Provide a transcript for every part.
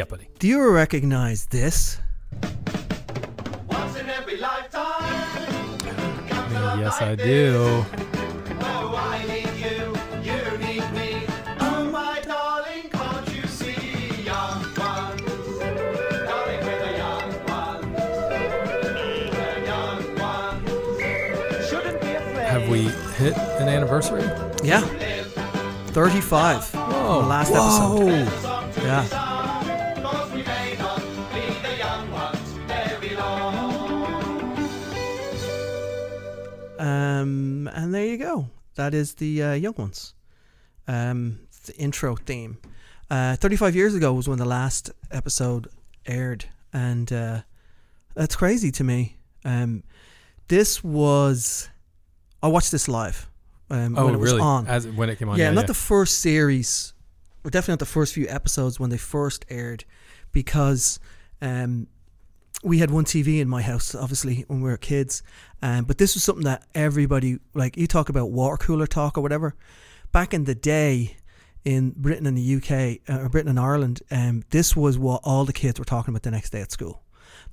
Adam, Yeah, buddy. do you recognize this? Once in every lifetime. Yes, I do. Oh, I need you, you need me. Oh, my darling, can't you see? Young ones, darling, with the young ones. The young ones shouldn't be afraid. Have we hit an anniversary? Yeah. 35. Whoa. last Whoa. episode. Yeah. That is the uh, young ones. Um, the intro theme. Uh, 35 years ago was when the last episode aired, and uh, that's crazy to me. Um, this was. I watched this live. Um, Oh, when it was really? on. As when it came on? yeah, not the first series, or definitely not the first few episodes when they first aired, because um, we had one TV in my house, obviously when we were kids, um, but this was something that everybody like. You talk about water cooler talk or whatever. Back in the day, in Britain and the UK, uh, or Britain and Ireland, um, this was what all the kids were talking about the next day at school.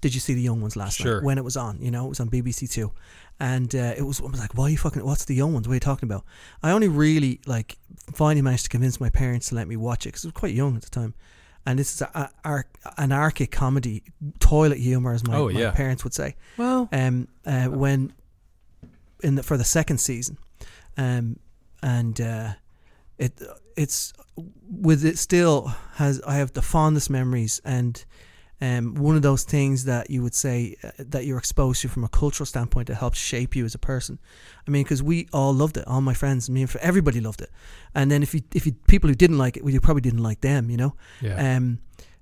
Did you see the young ones last Sure. night when it was on? You know, it was on BBC Two, and uh, it was. I was like, "Why are you fucking? What's the young ones? What are you talking about?" I only really like finally managed to convince my parents to let me watch it because I was quite young at the time. And this is a, a, ar- anarchic comedy, toilet humor, as my, Oh, my parents would say. Well, Um, uh, when in the, for the second season, um, and uh, it it's with it still has I have the fondest memories and um, one of those things that you would say uh, that you're exposed to from a cultural standpoint that helps shape you as a person. I mean, because we all loved it, all my friends. I mean, everybody loved it. And then if you if you people who didn't like it, well, you probably didn't like them, you know. yeah. Um,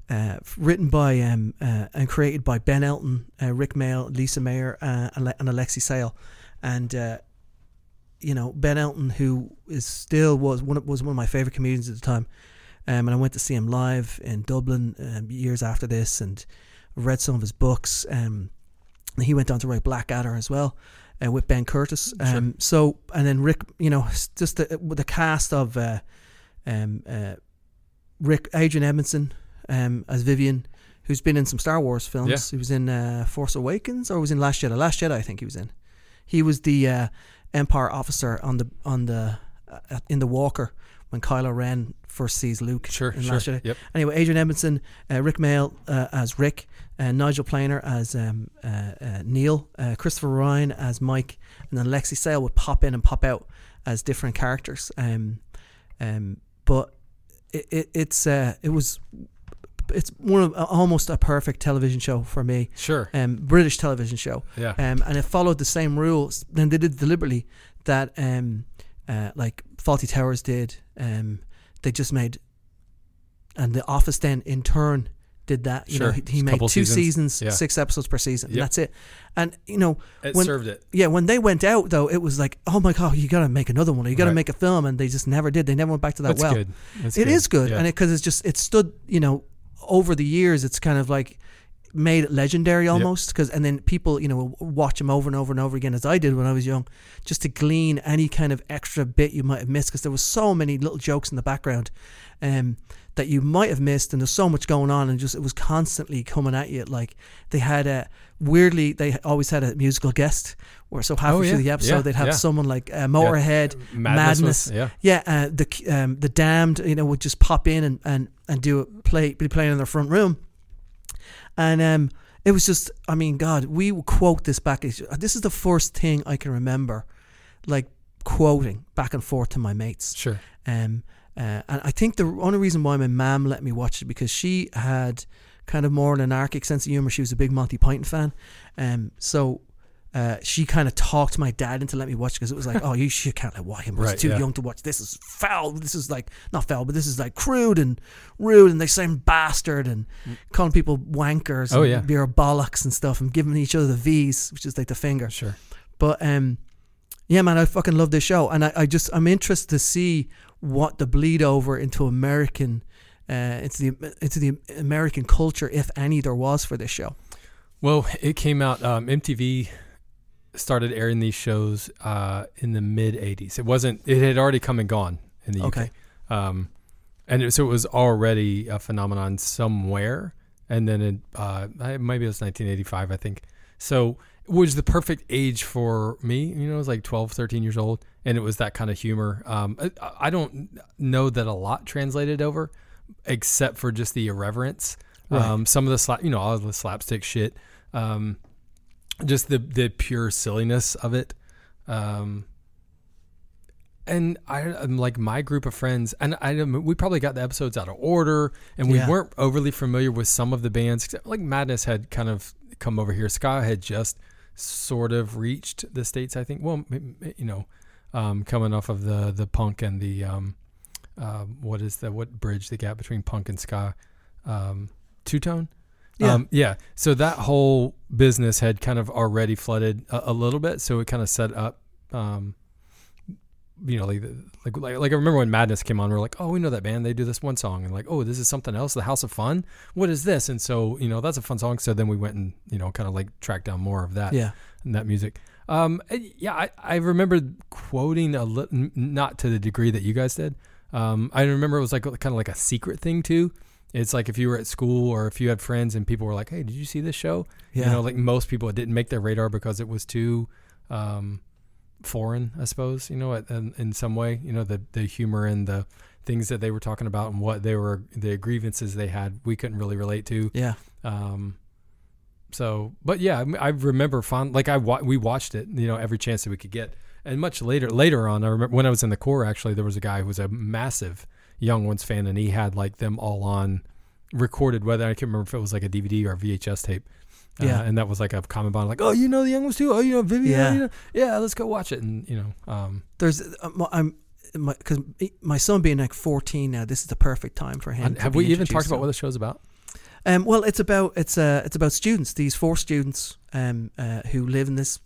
uh, written by um, uh, and created by Ben Elton, uh, Rik Mayall, Lisa Mayer, uh, and Le- and Alexei Sayle, and uh, you know Ben Elton, who is still was one of, was one of my favorite comedians at the time, um, and I went to see him live in Dublin um, years after this, and read some of his books. Um, and he went on to write Blackadder as well. Uh, with Ben Curtis, um, so and then Rick, you know, just the, the cast of uh, um, uh, Rick Adrian Edmondson um, as Vivian, who's been in some Star Wars films. Yeah. He was in uh, Force Awakens or was in Last Jedi. Last Jedi, I think he was in. He was the uh, Empire officer on the on the uh, in the Walker when Kylo Ren first sees Luke Sure, in sure. Last Jedi. Yep. Anyway, Adrian Edmondson, uh, Rik Mayall uh, as Rick, uh, Nigel Planer as um, uh, uh, Neil, uh, Christopher Ryan as Mike, and then Lexi Sayle would pop in and pop out as different characters. Um, um, but it, it it's uh, it was it's one of almost a perfect television show for me. Sure. Um, British television show Yeah. um, and it followed the same rules. Then they did deliberately that, um, uh, like Fawlty Towers did. Um, they just made, and The Office then in turn did that. You know, he, he made two seasons. seasons, Yeah. six episodes per season, and Yep. that's it. And you know, it when- served it. yeah, when they went out though, it was like, oh my god, you got to make another one. You got to Right. make a film, and they just never did. They never went back to that That's well. good. That's It is good, Yeah. and because it's just it stood, you know, over the years, it's kind of like made it legendary almost. Because and then people, you know, watch them over and over and over again, as I did when I was young, just to glean any kind of extra bit you might have missed. Because there was so many little jokes in the background, um, that you might have missed, and there's so much going on, and just it was constantly coming at you. Like they had a weirdly, they always had a musical guest. Where so halfway Oh, through the episode, Yeah, they'd have yeah. someone like uh, Motorhead, Madness. Madness, was- yeah. yeah, uh, the um, the damned, you know, would just pop in and, and, and do it, play, be playing in their front room, and um, it was just, I mean, God, we quote this back. This is the first thing I can remember, like quoting back and forth to my mates. Sure. Um, uh, and I think the only reason why my mum let me watch it because she had kind of more an anarchic sense of humor. She was a big Monty Python fan, um, so uh, she kind of talked my dad into letting me watch because it was like, oh, you, you can't let watch him. He's Right, too yeah. young to watch. This is foul. This is like not foul, but this is like crude and rude, and they saying bastard and calling people wankers. Mm. Oh, and yeah. beer bollocks and stuff, and giving each other the V's, which is like the finger. Sure. But um, yeah, man, I fucking love this show, and I, I just I'm interested to see what the bleed over into American, uh, into the into the American culture, if any, there was for this show. Well, it came out. Um, MTV started airing these shows uh, in the mid '80s. It wasn't. It had already come and gone in the Okay. UK. Um, and it, so it was already a phenomenon somewhere. And then it, uh, maybe it was 1985, I think. So it was the perfect age for me. You know, I was like 12, 13 years old, and it was that kind of humor. Um, I, I don't know that a lot translated over, except for just the irreverence. Right. Um, some of the slap, you know, all the slapstick shit. Um, just the the pure silliness of it. Um, and I, I'm like my group of friends, and I we probably got the episodes out of order, and we Yeah. weren't overly familiar with some of the bands. Like Madness had kind of come over here. Ska had just sort of reached the states, I think. Well, you know, um, coming off of the the punk and the um, uh, what is the what bridge the gap between punk and ska, um, two tone. Yeah. Um, yeah. So that whole business had kind of already flooded a, a little bit. So it kind of set up, um, you know, like, like, like, like I remember when Madness came on, we are like, oh, we know that band. They do this one song. And like, oh, this is something else. The House of Fun. What is this? And so, you know, that's a fun song. So then we went and, you know, kind of like tracked down more of that Yeah. and that music. Um, yeah, I, I remember quoting a little, not to the degree that you guys did. Um, I remember it was like kind of like a secret thing too. It's like if you were at school or if you had friends and people were like, "Hey, did you see this show?" Yeah. You know, like most people, it didn't make their radar because it was too um, foreign, I suppose. You know, in, in some way, you know, the the humor and the things that they were talking about and what they were the grievances they had, we couldn't really relate to. Yeah. Um, so, but yeah, I, remember fond like I wa- we watched it, you know, every chance that we could get. And much later, later on, I remember when I was in the Corps. Actually, there was a guy who was a massive Young Ones fan, and he had like them all on recorded. Whether I can't remember if it was like a DVD or a VHS tape. Uh, Yeah. and that was like a common bond, like, oh, you know the Young Ones too. Oh, you know Vivian. Yeah. You know? yeah, let's go watch it. And you know, um, There's, uh, my- I'm, because my, son being like 14 now, this is the perfect time for him. and have we even talked about what the show's about? Um, well, it's about it's uh it's about students. These four students um uh, who live in this.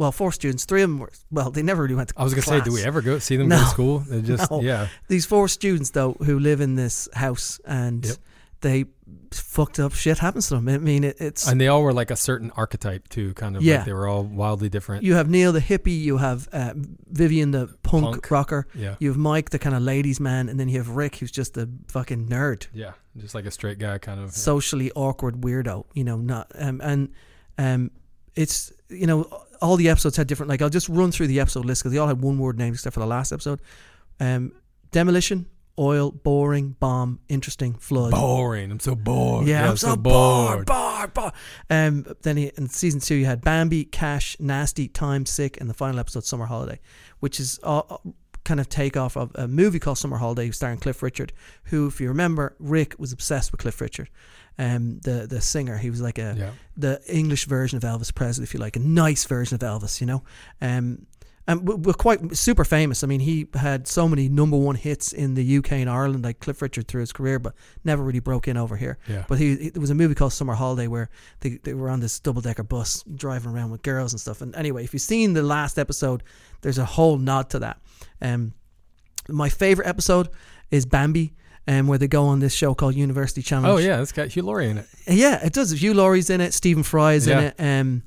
Well, four students. Three of them were well. They never really went to. I was gonna say, do we ever go see them go to school? They just No. yeah, These four students though who live in this house and Yep. they fucked up shit happens to them. I mean, it, it's and they all were like a certain archetype too, kind of. Yeah. like they were all wildly different. you have Neil the hippie, you have uh, Vivian the punk, Punk. rocker, yeah, you have Mike the kind of ladies man, and then you have Rick who's just a fucking nerd. yeah, just like a straight guy, kind of. socially awkward weirdo. You know, not um, and um, it's you know all the episodes had different. Like I'll just run through the episode list because they all had one word names except for the last episode. Um, demolition, oil, boring, bomb, interesting, flood. boring. I'm so bored. Yeah, I'm so bored, bored, bored. Um, then he, in season two, you had Bambi, Cash, Nasty, Time, Sick, and the final episode, Summer Holiday, which is kind of takeoff of a movie called Summer Holiday, starring Cliff Richard, who, if you remember, Rick was obsessed with Cliff Richard, um, the the singer. He was like a Yeah, the English version of Elvis Presley, if you like, a nice version of Elvis, you know. Um, and we're quite super famous. I mean, he had so many number one hits in the UK and Ireland, like Cliff Richard through his career, but never really broke in over here. yeah. But he, it was a movie called Summer Holiday where they, they were on this double decker bus driving around with girls and stuff. And anyway, if you've seen the last episode, there's a whole nod to that. Um, my favorite episode is Bambi. Um, where they go on this show called University Challenge. oh yeah, it's got Hugh Laurie in it. Yeah, it does. Hugh Laurie's in it. Stephen Fry's in it. Um,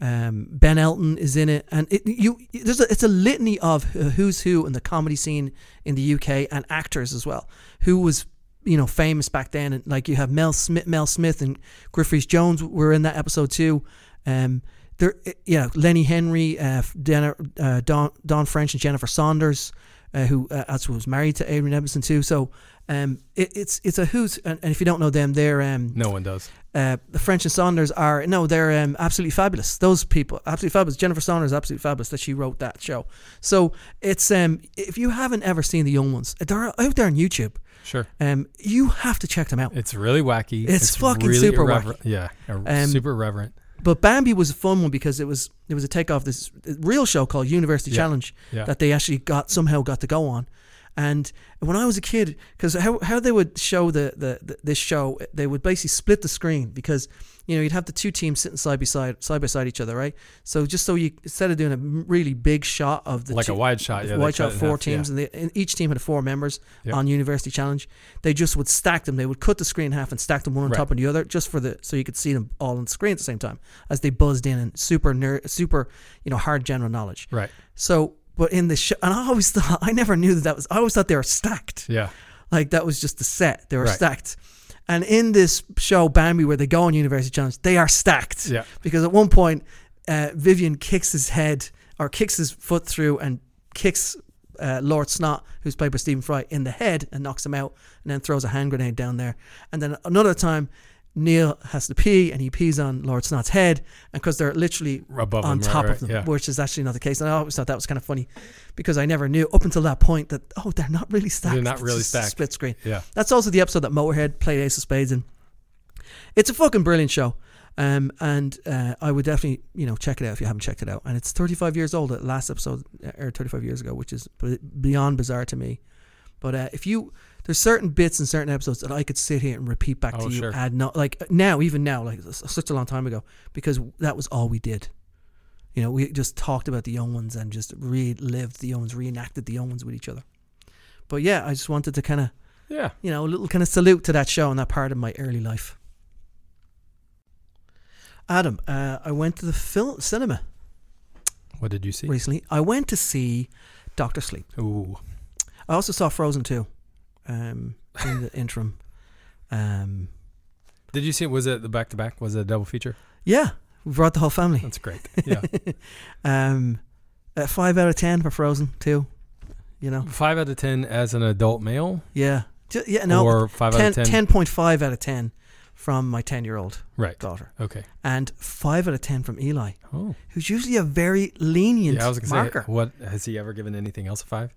um, ben Elton is in it, and it you there's a, it's a litany of who's who in the comedy scene in the UK and actors as well, who was you know famous back then. And like you have Mel Smith, Mel Smith and Griff Rhys Jones were in that episode too. Um, there, yeah, Lenny Henry, uh, uh, Dawn Dawn French, and Jennifer Saunders, uh, who uh, also was married to Adrian Edmondson too. So. Um, it, it's it's a who's and, and if you don't know them, they're um, No one does. uh, the French and Saunders are no, they're um, absolutely fabulous. Those people, absolutely fabulous. Jennifer Saunders, absolutely fabulous that she wrote that show. So it's um, if you haven't ever seen the young ones, they're out there on YouTube. Sure, Um, you have to check them out. it's really wacky. It's fucking really super irreverent. Yeah, ir- Um, super irreverent. But Bambi was a fun one because it was it was a takeoff this real show called University Yeah. Challenge Yeah, that they actually got somehow got to go on. And when I was a kid, because how, how they would show the, the, the this show, they would basically split the screen because you know you'd have the two teams sitting side by side side by side each other, right? So just so you instead of doing a really big shot of the like two, a wide shot. Yeah, wide shot four half, teams, and, they, and each team had four members Yep. on University Challenge. They just would stack them. They would cut the screen in half and stack them one on Right. top of the other, just for the so you could see them all on the screen at the same time as they buzzed in and super ner- super you know hard general knowledge. Right. So, but in the show, and I always thought I never knew that that was. I always thought they were stacked. Yeah. Like that was just the set. They were Right. stacked. And in this show, Bambi, where they go on University Challenge, they are stacked. Yeah. Because at one point, uh, Vivian kicks his head or kicks his foot through and kicks uh, Lord Snot, who's played by Stephen Fry, in the head and knocks him out, and then throws a hand grenade down there. And then another time, Neil has to pee, and he pees on Lord Snot's head, and because they're literally Above on them, top right, of them, right, yeah. which is actually not the case. And I always thought that was kind of funny because I never knew up until that point that oh, they're not really stacked. They're not really stacked. Split screen. Yeah. That's also the episode that Motorhead played Ace of Spades in. It's a fucking brilliant show. Um, and uh, I would definitely, you know, check it out if you haven't checked it out. And it's 35 years old. The last episode, uh, or 35 years ago, which is beyond bizarre to me. But uh, if you, there's certain bits and certain episodes that I could sit here and repeat back Oh, to you. sure. Add no, like now, even now, like such a long time ago, because that was all we did. You know, we just talked about the young ones and just relived the young ones, reenacted the young ones with each other. But yeah, I just wanted to kind of Yeah. you know, a little kind of salute to that show and that part of my early life. Adam, uh, I went to the film cinema What did you see? recently. I went to see Doctor Sleep. Ooh. I also saw Frozen 2 um, in the interim. Um, Did you see? Was it the back to back? Was it a double feature? yeah, we brought the whole family. That's great. Yeah. um, uh, five out of ten for Frozen 2. You know, five out of ten as an adult male, yeah, yeah. No, or five 10, out of ten. 10.5 out of ten from my ten-year-old Right. daughter, Okay. and five out of ten from Eli. Oh. who's usually a very lenient Yeah, I was gonna marker. say, what has he ever given anything else a five?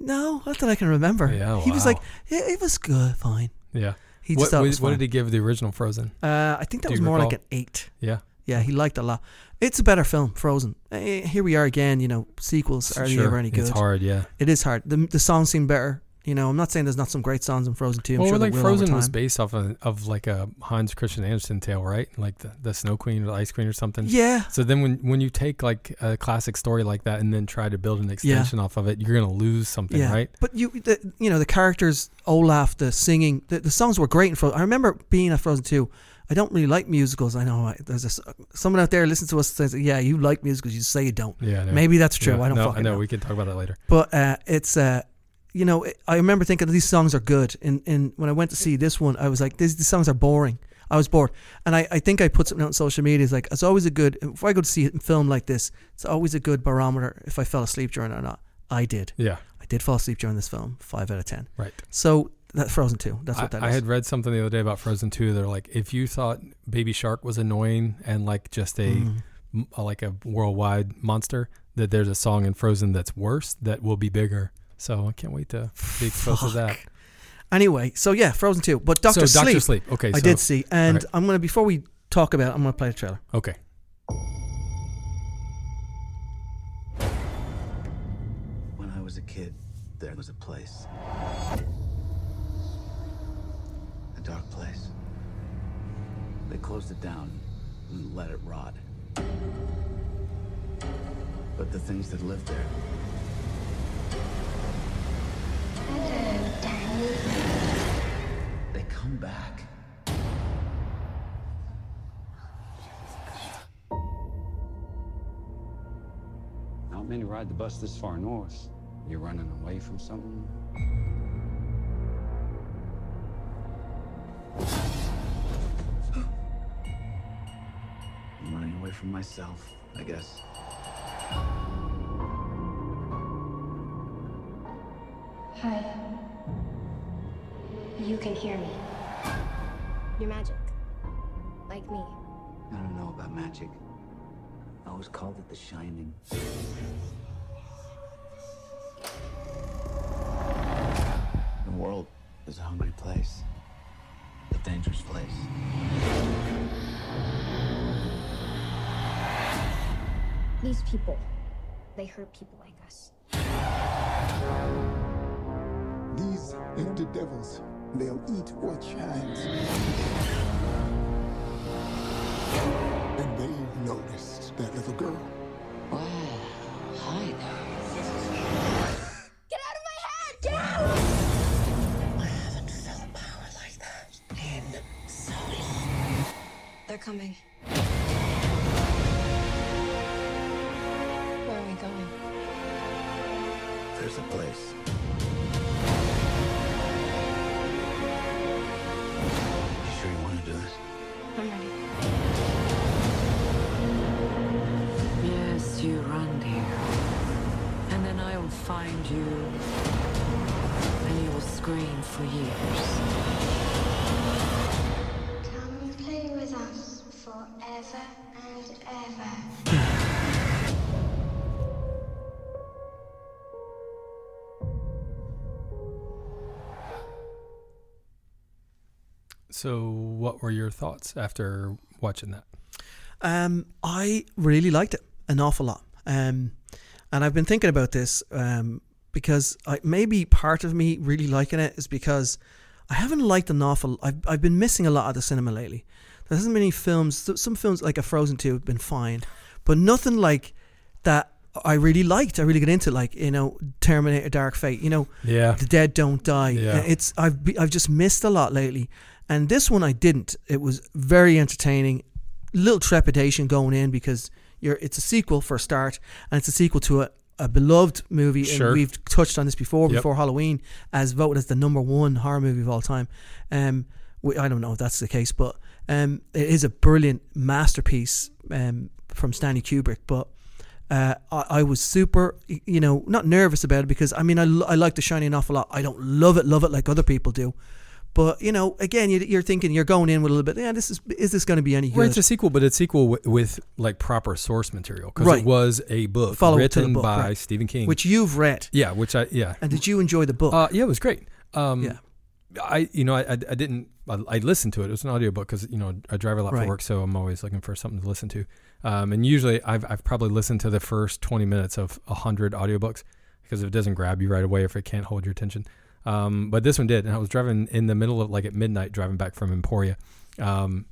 No, not that I can remember. Yeah, he was wow. like, yeah, it was good, fine. Yeah. He what, thought it what- was what fine. did he give the original Frozen? Uh, I think that Do was you more like an eight. Yeah. Yeah, he liked it a lot. It's a better film, Frozen. Eh, Here we are again. You know, sequels are they ever any good? It's hard. Yeah. It is hard. The the songs seem better. You know, I'm not saying there's not some great songs in Frozen 2. I'm well, sure like there will over Frozen was based off of, of like a Hans Christian Andersen tale, right? Like the, the Snow Queen or the Ice Queen or something. Yeah, So then when when you take like a classic story like that and then try to build an extension off of it, you're gonna lose something, yeah. right? But you, the, you know, the characters, Olaf, the singing, the, the songs were great in Frozen. I remember being at Frozen 2. I don't really like musicals. I know I, there's a, someone out there listens to us says, "Yeah, you like musicals. You say you don't." Yeah. I know. Maybe that's true. Yeah, I don't no, fucking I know. know. We can talk about that later. But uh, it's uh, you know, I remember thinking these songs are good. And, and when I went to see this one, I was like, these, these songs are boring. I was bored, and I, I think I put something out on social media. It's like it's always a good. If I go to see a film like this, it's always a good barometer if I fell asleep during it or not. I did. Yeah. I did fall asleep during this film. Five out of ten. Right. So that Frozen two. That's what I, that I had read something the other day about Frozen 2. They're like, if you thought Baby Shark was annoying and like just a Mm. m- like a worldwide monster, that there's a song in Frozen that's worse that will be bigger. So I can't wait to be exposed to that. Anyway, so yeah, Frozen two. But Doctor so Sleep, Doctor Sleep. Okay, I so, did see, and Alright. I'm gonna before we talk about, it, I'm gonna play the trailer. Okay. When I was a kid, there was a place. A dark place. They closed it down and let it rot. But the things that lived there. They come back. Not many ride the bus this far north. You're running away from something? I'm running away from myself, I guess. Hi. You can hear me. You're magic. Like me. I don't know about magic. I always called it the shining. The world is a hungry place. A dangerous place. These people, they hurt people like us. These empty devils, they'll eat what shines. And they've noticed that little girl. Wow. Hi there. Get out of my head! Get out! I haven't felt power like that in so long. They're coming. Where are we going? There's a place. For years. Come and play with us forever and ever. So, what were your thoughts after watching that? Um, I really liked it an awful lot. Um, and I've been thinking about this um, because I, maybe part of me really liking it is because I haven't liked an awful. I've I've been missing a lot of the cinema lately. There hasn't been any films. Some films like a Frozen Two have been fine, but nothing like that. I really liked. I really got into like you know Terminator, Dark Fate. You know, Yeah. the dead don't die. Yeah. It's I've be, I've just missed a lot lately, and this one I didn't. It was very entertaining. Little trepidation going in because you're it's a sequel for a start, and it's a sequel to a, a beloved movie. Sure. And we've touched on this before, Yep. before Halloween, as voted as the number one horror movie of all time. Um, we, I don't know if that's the case, but um, it is a brilliant masterpiece um, from Stanley Kubrick. But uh, I, I was super, you know, not nervous about it because I mean, I, I like The Shining an awful lot. I don't love it, love it like other people do. But you know, again, you, you're thinking you're going in with a little bit. Yeah, this is is this going to be any good? Well, it's a sequel, but it's a sequel with, with like proper source material because Right. it was a book Follow up to the written book, by right. Stephen King. which you've read. yeah, which I yeah, And did you enjoy the book? uh, yeah, it was great. Um, Yeah. I you know I I, I didn't I, I listened to it. It was an audiobook because you know I drive a lot Right. for work, so I'm always looking for something to listen to. Um, and usually I've I've probably listened to the first 20 minutes of a hundred audiobooks because if it doesn't grab you right away, if it can't hold your attention. Um, but this one did, and I was driving in the middle of like at midnight, driving back from Emporia. Um,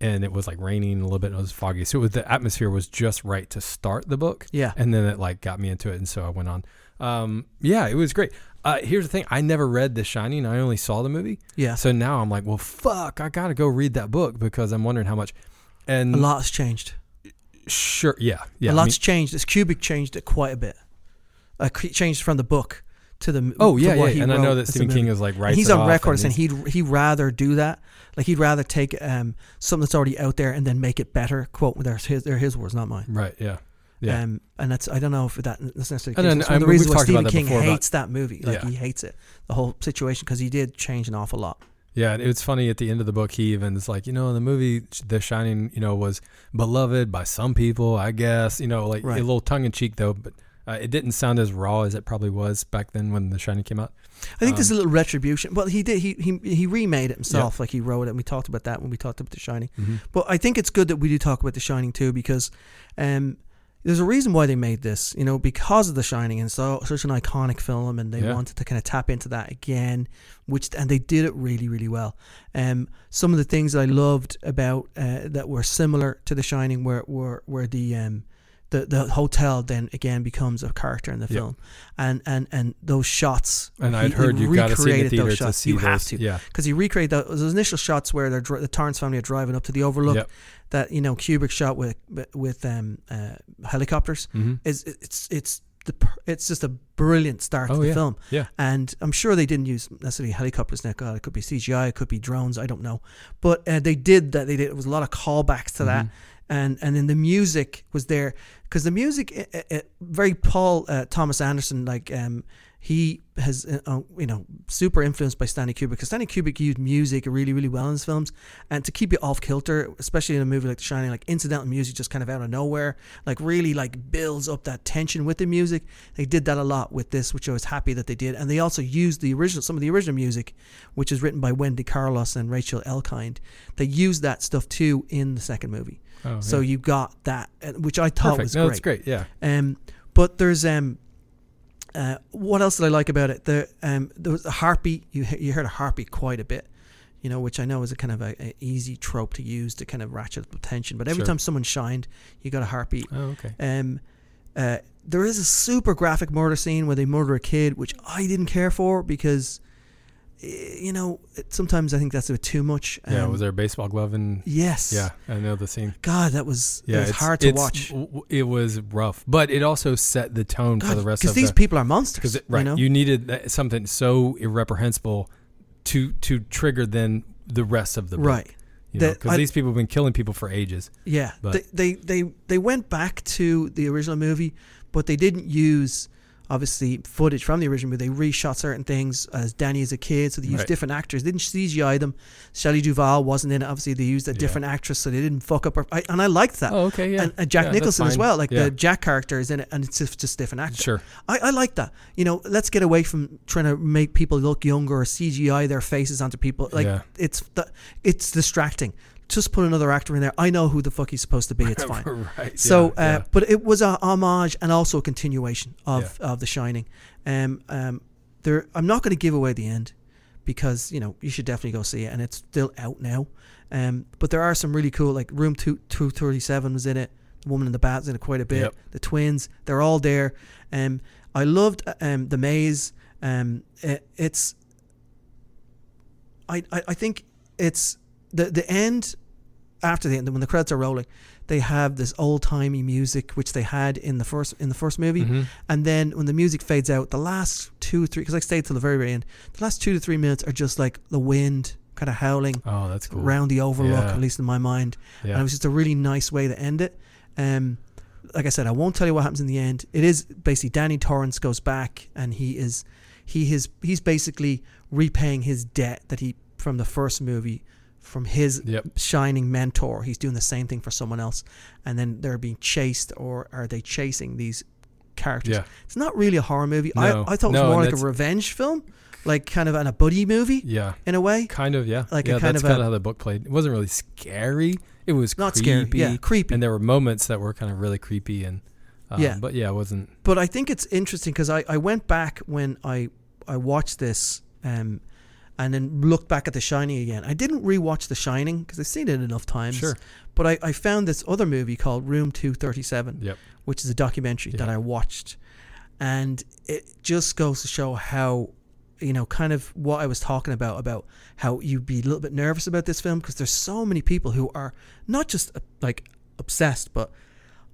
and it was like raining a little bit and it was foggy. So it was, the atmosphere was just right to start the book. Yeah. And then it like got me into it. And so I went on. Um, yeah, it was great. Uh, here's the thing. I never read The Shining. I only saw the movie. yeah, So now I'm like, well, fuck, I got to go read that book because I'm wondering how much. And a lot's changed. sure. Yeah. Yeah. a I lot's mean- changed. This Kubrick changed it quite a bit. Uh, changed from the book to the oh, yeah. Yeah. And I know that Stephen. King is like, writes he's on record saying he'd he'd rather do that. Like he'd rather take um something that's already out there and then make it better. Quote, they're his, they're his words, not mine. Right. Yeah. Yeah. Um, and that's I don't know if that that's necessarily. And one of the we've reasons why Stephen King before hates that movie. Like Yeah. he hates it, the whole situation, because he did change an awful lot. Yeah, and it's funny at the end of the book. He even is like, you know, the movie The Shining, you know, was beloved by some people, I guess. You know, like Right. a little tongue in cheek though, but uh, it didn't sound as raw as it probably was back then when The Shining came out. I think there's Um, a little retribution. Well, he did. He he he remade it himself. Like he wrote it. and We talked about that when we talked about The Shining. Mhm. But I think it's good that we do talk about The Shining too, because um, there's a reason why they made this. You know, because of The Shining and so such an iconic film, and they Yeah. wanted to kind of tap into that again, which and they did it really really well. Um, some of the things I loved about uh, that were similar to The Shining were were were the um. The, the hotel then again becomes a character in the film, and and and those shots. And I'd heard you got to see the theater those to see You have to Yeah. because he recreated those, those initial shots where dri- the Torrance family are driving up to the overlook. Yep. That you know Kubrick shot with with um, uh, helicopters Mhm. is it's it's the it's just a brilliant start Oh, to the yeah. film. Yeah. And I'm sure they didn't use necessarily helicopters. Now, God, it could be CGI, it could be drones. I don't know, but uh, they did that. They did. It was a lot of callbacks to that, Mm-hmm. and and then the music was there because the music, uh, uh, uh, very Paul uh, Thomas Anderson, like um, he has uh, uh, you know super influenced by Stanley Kubrick because Stanley Kubrick used music really really well in his films, and to keep you off kilter, especially in a movie like The Shining, like incidental music just kind of out of nowhere, like really like builds up that tension with the music. They did that a lot with this, which I was happy that they did, and they also used the original some of the original music, which is written by Wendy Carlos and Rachel Elkind. They used that stuff too in the second movie. Oh, So yeah. you got that, which I thought Perfect. was No, great. it's great. Yeah. Um, but there's um, uh, what else did I like about it? The um, there was a harpy. You you heard a harpy quite a bit, you know, which I know is a kind of a, a easy trope to use to kind of ratchet up the tension. But every Sure. time someone shined, you got a harpy. Oh, okay. Um, uh, there is a super graphic murder scene where they murder a kid, which I didn't care for because, you know, sometimes I think that's a bit too much. Yeah. Um, Was there a baseball glove and? Yes. Yeah, I know the scene. God, that was Yeah, it was hard to watch. It was rough, but it also set the tone for the rest of the movie. Because these the. people are monsters. Because right, you know? you needed something so irreprehensible to to trigger then the rest of the book. Right. You know, That- because these people have been killing people for ages. Yeah, they, they they they went back to the original movie, but they didn't use obviously footage from the original movie. They reshot certain things as Danny as a kid, so they used Right. different actors. They didn't CGI them. Shelley Duvall wasn't in it. Obviously, they used a Yeah. different actress, so they didn't fuck up her. I, and I liked that. Oh, okay, yeah. And, and Jack Yeah, Nicholson as well. Like Yeah. the Jack character is in it, and it's just, different actors. Sure. I, I like that. You know, let's get away from trying to make people look younger or CGI their faces onto people. Like it's the, it's distracting. Just put another actor in there. I know who the fuck he's supposed to be. It's fine. Right, So, yeah, uh, yeah. but it was a homage and also a continuation of of The Shining. Um, um, there. I'm not going to give away the end because you know you should definitely go see it, and it's still out now. Um, but there are some really cool like Room Two Two Thirty Seven was in it. The Woman in the Bat's in it quite a bit. Yep. The twins, they're all there. Um, I loved uh, um the maze. Um, it, it's. I, I I think it's the the end after the end when the credits are rolling they have this old timey music which they had in the first in the first movie Mhm. and then when the music fades out the last two three because I stayed till the very very end the last two to three minutes are just like the wind kind of howling Oh, that's cool. around the overlook Yeah. at least in my mind Yeah. and it was just a really nice way to end it um like I said I won't tell you what happens in the end it is basically Danny Torrance goes back and he is he is he's basically repaying his debt that he from the first movie from his Yep. shining mentor he's doing the same thing for someone else and then they're being chased or are they chasing these characters Yeah. it's not really a horror movie No. I, I thought it was No, more like a revenge film like kind of an a buddy movie Yeah. in a way Kind of, yeah. Like a kind that's of kind of how the book played. It wasn't really scary. It was Not scary, creepy. yeah, creepy. And there were moments that were kind of really creepy and um, Yeah. but yeah, it wasn't but I think it's interesting because I, I went back when I I watched this um, and then looked back at The Shining again. I didn't rewatch The Shining because I've seen it enough times. Sure. But I, I found this other movie called Room 237, Yep. which is a documentary that I watched. And it just goes to show how, you know, kind of what I was talking about, about how you'd be a little bit nervous about this film because there's so many people who are not just uh, like obsessed, but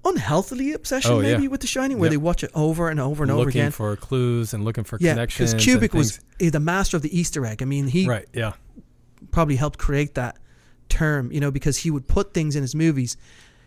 unhealthily obsession Oh, yeah. maybe with The Shining, where Yep. they watch it over and over and over again. looking for clues and looking for Yeah, connections. because Kubrick was the master of the Easter egg. I mean, he Right, yeah. probably helped create that term, you know, because he would put things in his movies.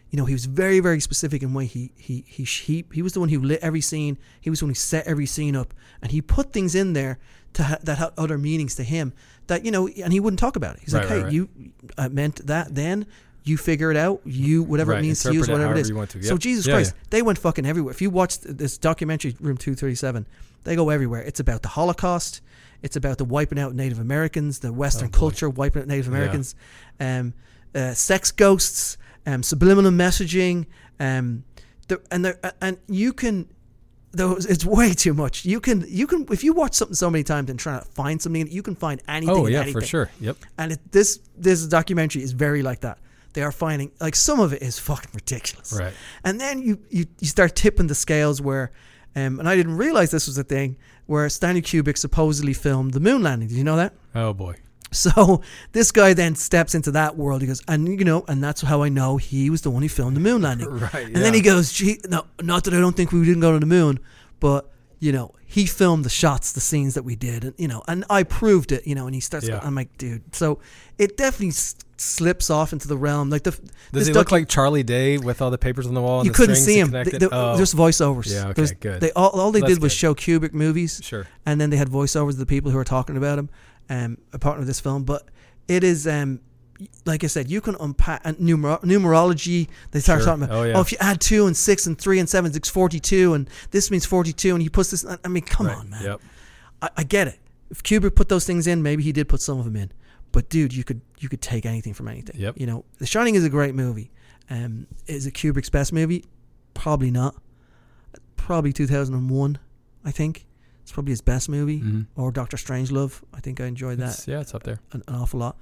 You know, he was very, very specific in way he he he he, he was the one who lit every scene. He was the one who set every scene up, and he put things in there to ha- that had other meanings to him. That you know, and he wouldn't talk about it. He's like, "Hey, right, right. you uh, meant that then." You figure it out. You whatever it Right, means to use, interpret whatever it however is. you to. So Jesus Yeah, Christ, yeah. they went fucking everywhere. If you watched this documentary, Room Two Thirty Seven, they go everywhere. It's about the Holocaust. It's about the wiping out Native Americans, the Western Oh, culture wiping out Native Yeah. Americans, um, uh, sex ghosts, um, subliminal messaging, um, the, and and you can. Those it's way too much. You can you can if you watch something so many times and try to find something, you can find anything. Oh yeah, anything. for sure. Yep. And it, this this documentary is very like that. They are finding like some of it is fucking ridiculous. Right. And then you you, you start tipping the scales where, um, and I didn't realize this was a thing where Stanley Kubrick supposedly filmed the moon landing. Did you know that? Oh boy. So this guy then steps into that world. He goes, and you know, and that's how I know he was the one who filmed the moon landing. Right, And then he goes, gee, no, not that I don't think we didn't go to the moon, but you know, he filmed the shots, the scenes that we did, and you know, and I proved it. You know, and he starts. Yeah. I'm like, dude. So it definitely slips off into the realm. Like the Does he look like Charlie Day with all the papers on the wall? And you the couldn't see him. They- they- oh. There's voiceovers. Yeah. Okay. There's- good. They all, all they That's did was good. show Kubrick movies. Sure. And then they had voiceovers of the people who were talking about him, um, a part of this film. But it is, um, like I said, you can unpack and numer- numerology. They start Sure. talking about, Oh, oh, if you add two and six and three and seven, it's forty-two, and this means forty-two, and he puts this. I mean, come Right. on, man. Yep. I, I get it. If Kubrick put those things in, maybe he did put some of them in. But dude, you could you could take anything from anything. Yep. You know, The Shining is a great movie. Um, is it Kubrick's best movie? Probably not. Probably 2001, I think. It's probably his best movie. Mhm. Or Doctor Strangelove. I think I enjoyed that It's- yeah, it's up there. an, an awful lot.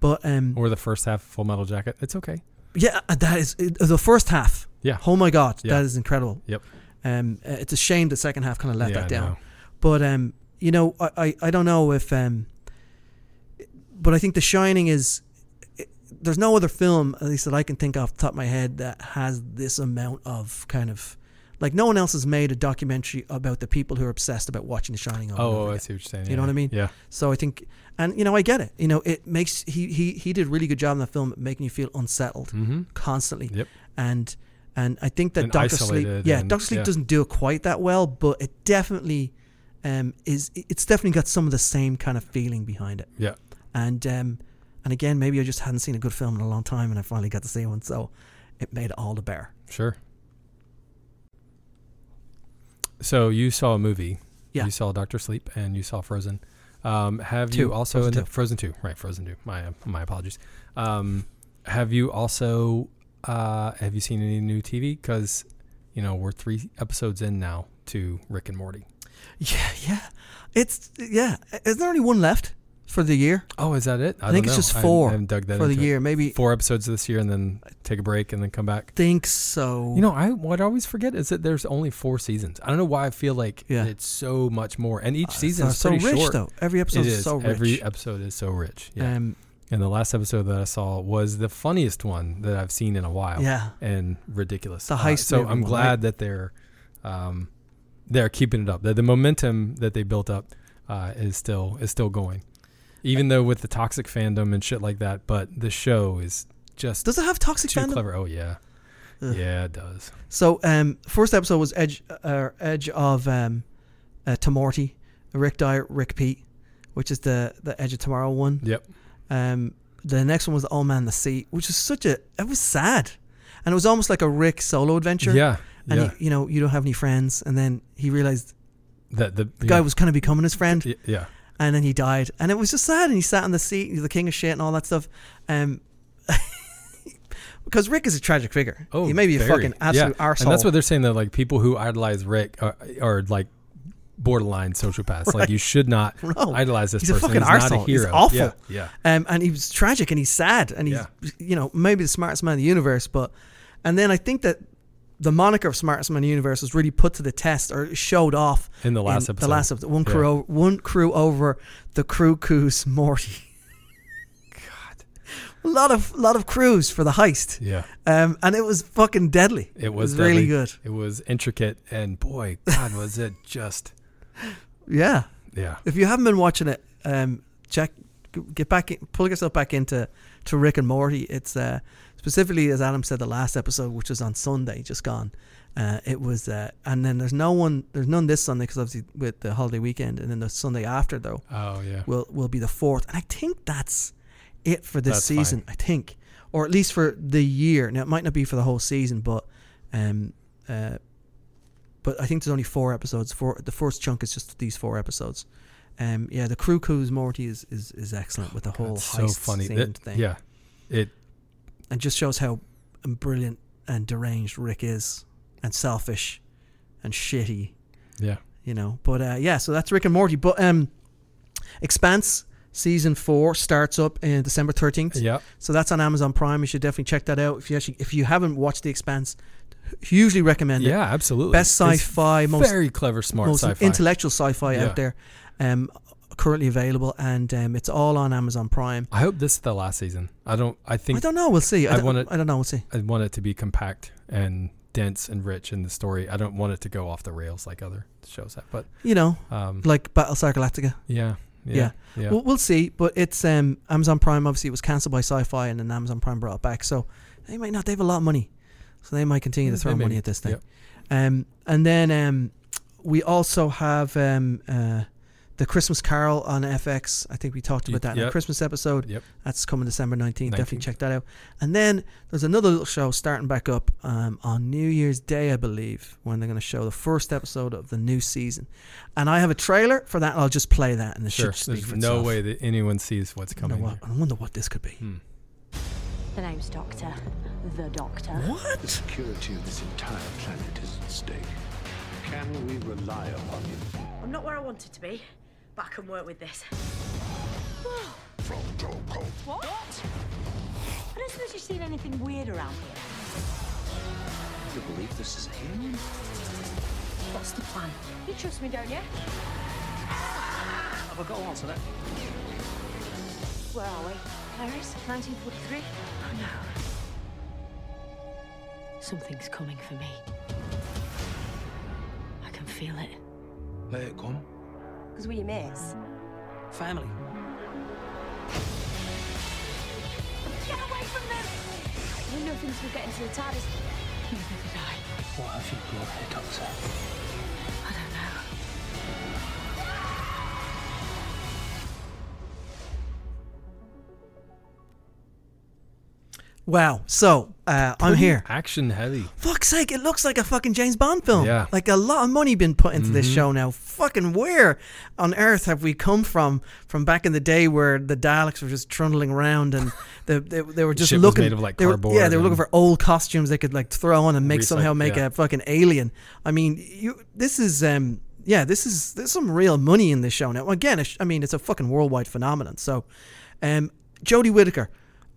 But um, Or the first half Full Metal Jacket. It's okay. yeah, uh, that is it- the first half. Yeah. Oh my god, Yeah. that is incredible. Yep. Um, it's a shame the second half kind of let Yeah, that down. know. But um, you know, I, I, I don't know if um, but I think The Shining is. it- There's no other film, at least that I can think off the top of my head, that has this amount of kind of like no one else has made a documentary about the people who are obsessed about watching The Shining. Over Oh, I see what you're saying. You know what I mean? Yeah. So I think, and you know, I get it. You know, it makes he he he did a really good job in the film making you feel unsettled Mhm. constantly. Yep. And and I think that And Doctor Sleep, yeah, and- Doctor Sleep yeah. doesn't do it quite that well, but it definitely um, is. It's definitely got some of the same kind of feeling behind it. Yeah. And um, and again, maybe I just hadn't seen a good film in a long time, and I finally got to see one, so it made it all the better. Sure. So you saw a movie. Yeah. You saw Doctor Sleep and you saw Frozen. Um, have Two. you also Frozen in two. Frozen two? Right, Frozen two. My my apologies. Um, have you also uh, have you seen any new TV? Because you know we're three episodes in now to Rick and Morty. Yeah, yeah. It's yeah. Is there only one left for the year? Oh, is that it? I, think don't it's know. just four I haven't dug that for the into it. year. Maybe Four episodes this year, and then take a break, and then come back. think so. You know, I what I always forget is that there's only four seasons. I don't know why I feel like Yeah. it's so much more, and each season is so pretty rich short. though. Every episode is is. so rich. Every episode is so rich. Yeah. Um, and the last episode that I saw was the funniest one that I've seen in a while. Yeah. And ridiculous. Uh, The heist so I'm glad right? that they're um, they're keeping it up. The, the momentum that they built up uh, is still is still going. Even though with the toxic fandom and shit like that, but the show is just Does it have toxic too fandom? clever. Oh yeah. Ugh. Yeah, it does. So, um, first episode was Edge, uh, Edge of um, uh, Tomorty, Rick Dyer, Rick Pete, which is the the Edge of Tomorrow one. Yep. Um, the next one was the Old Man the Sea, which is such a it was sad, and it was almost like a Rick solo adventure. Yeah. and yeah. he, you know you don't have any friends, and then he realized that the, the guy was kind of becoming his friend, yeah. And then he died, and it was just sad. And he sat in the seat, he's the king of shit and all that stuff. Um, because Rick is a tragic figure. Oh, he may be a fucking absolute yeah. arsehole. And that's what they're saying that like people who idolize Rick are, are like borderline sociopaths. Like you should not No. idolize this He's a person. fucking He's not a arsehole. He's awful. Yeah. yeah. Um, and he was tragic and he's sad and he's Yeah. you know maybe the smartest man in the universe. But and then I think that the moniker of smartest man in the universe was really put to the test or showed off In the last The episode. The last episode, one Yeah. crew, o- one crew over the Crewcoo's Morty. God, a lot of lot of crews for the heist. Yeah. Um, and it was fucking deadly. It was, really deadly. good. It was intricate and boy, God, was it just Yeah. yeah. If you haven't been watching it, um, check, get back, in, pull yourself back into to Rick and Morty. It's uh, specifically as Adam said, the last episode, which was on Sunday, just gone. Uh, it was, uh, and then there's no one, there's none this Sunday because obviously with the holiday weekend, and then the Sunday after though Oh yeah. will will be the fourth, and I think that's it for this That's season. fine. I think, or at least for the year. Now it might not be for the whole season, but um, uh, but I think there's only four episodes. Four. The first chunk is just these four episodes. Um, yeah, the Crewcoo's Morty is, is, is excellent with the whole It's so heist funny. It- thing. Yeah. It and just shows how brilliant and deranged Rick is, and selfish, and shitty. yeah. You know, but uh, yeah, so that's Rick and Morty. But um, Expanse season four starts up in December thirteenth. Yeah. So that's on Amazon Prime. You should definitely check that out if you actually if you haven't watched The Expanse. Hugely recommend it. Yeah, absolutely. Best sci-fi, most very clever, smart most sci-fi. intellectual sci-fi Yeah. out there. Um, currently available, and um, it's all on Amazon Prime. I hope this is the last season. I don't. I think I don't know. We'll see. I, I don't, want it- I don't know. We'll see. I want it to be compact and dense and rich in the story. I don't want it to go off the rails like other shows have. But You know, um, like Battlestar Galactica. yeah, Yeah. yeah, yeah. We'll, we'll see. But it's um, Amazon Prime. Obviously, it was cancelled by Syfy, and then Amazon Prime brought it back. So they might not. They have a lot of money, so they might continue to throw money at this thing. Yep. Um, and then um, we also have um, uh, the Christmas Carol on FX. I think we talked about that in a. Christmas episode. Yep. That's coming December 19th. Definitely check that out. And then there's another little show starting back up um, on New Year's Day, I believe, when they're going to show the first episode of the new season. And I have a trailer for that. I'll just play that, and it Sure. should speak There's for no itself. way that anyone sees what's I wonder coming. what- I wonder what this could be. Hmm. The name's Doctor. The Doctor. What? The security of this entire planet is at stake. Can we rely upon you? I'm not where I wanted to be, but I can work with this. From Joe Colt. What? I don't suppose you've seen anything weird around here. You believe this is alien? What's the plan? You trust me, don't you? Have I got to answer that? Where are we? Paris, 1943? Oh no. Something's coming for me. I can feel it. Let it come. Because we're your mates. Family. Get away from them! You know things will get into the TARDIS. Neither did I. What have you brought here, Doctor? Wow. So uh, I'm here. Action heavy. Fuck's sake! It looks like a fucking James Bond film. Yeah. Like a lot of money been put into this Mhm. show now. Fucking where on earth have we come from? From back in the day where the Daleks were just trundling around and the, they, they were just Shit was looking. made of, like, they were, cardboard yeah, they were looking for old costumes they could like throw on and make Recycle- somehow make yeah. a fucking alien. I mean, you. This is um. Yeah, this is there's some real money in this show now. Again, it's- I mean, it's a fucking worldwide phenomenon. So, um, Jodie Whittaker,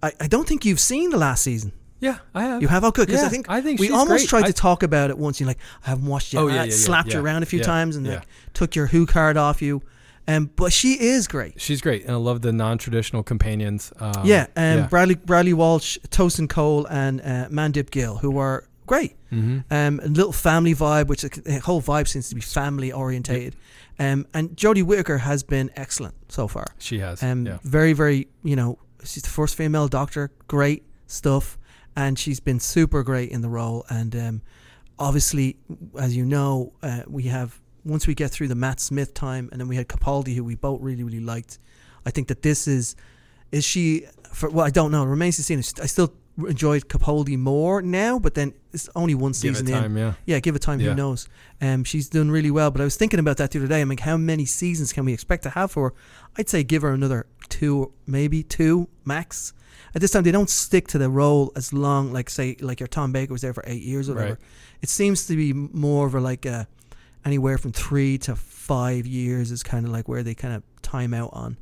I, I don't think you've seen the last season. Yeah, I have. You have? Oh, good. Because I think I think we almost great. tried I- to talk about it once. You're like, I haven't watched yet. Oh, yeah, I yeah, yeah, slapped you around a few yeah, times and yeah. like took your Who card off you. Um, but she is great. She's great, and I love the non-traditional companions. Um, yeah, um, yeah. Bradley Bradley Walsh, Tosin Cole, and uh, Mandip Gill, who are great. Mhm. Um, a little family vibe, which the whole vibe seems to be family orientated. Um, and Jodie Whittaker has been excellent so far. She has, Um, yeah. very very you know she's the first female doctor. Great stuff, and she's been super great in the role. And um, obviously, as you know, uh, we have once we get through the Matt Smith time, and then we had Capaldi, who we both really really liked. I think that this is is she for well I don't know. It remains to be seen. I still enjoyed Capaldi more now, but then it's only one Give it season time, in. yeah. yeah, give it time. Yeah. Who knows? Um, she's done really well. But I was thinking about that the other day. I'm like, how many seasons can we expect to have for? her? I'd say give her another two, maybe two max. At this time, they don't stick to the role as long. Like say, like your Tom Baker was there for eight years or whatever. Right. It seems to be more of a like a anywhere from three to five years is kind of like where they kind of time out on.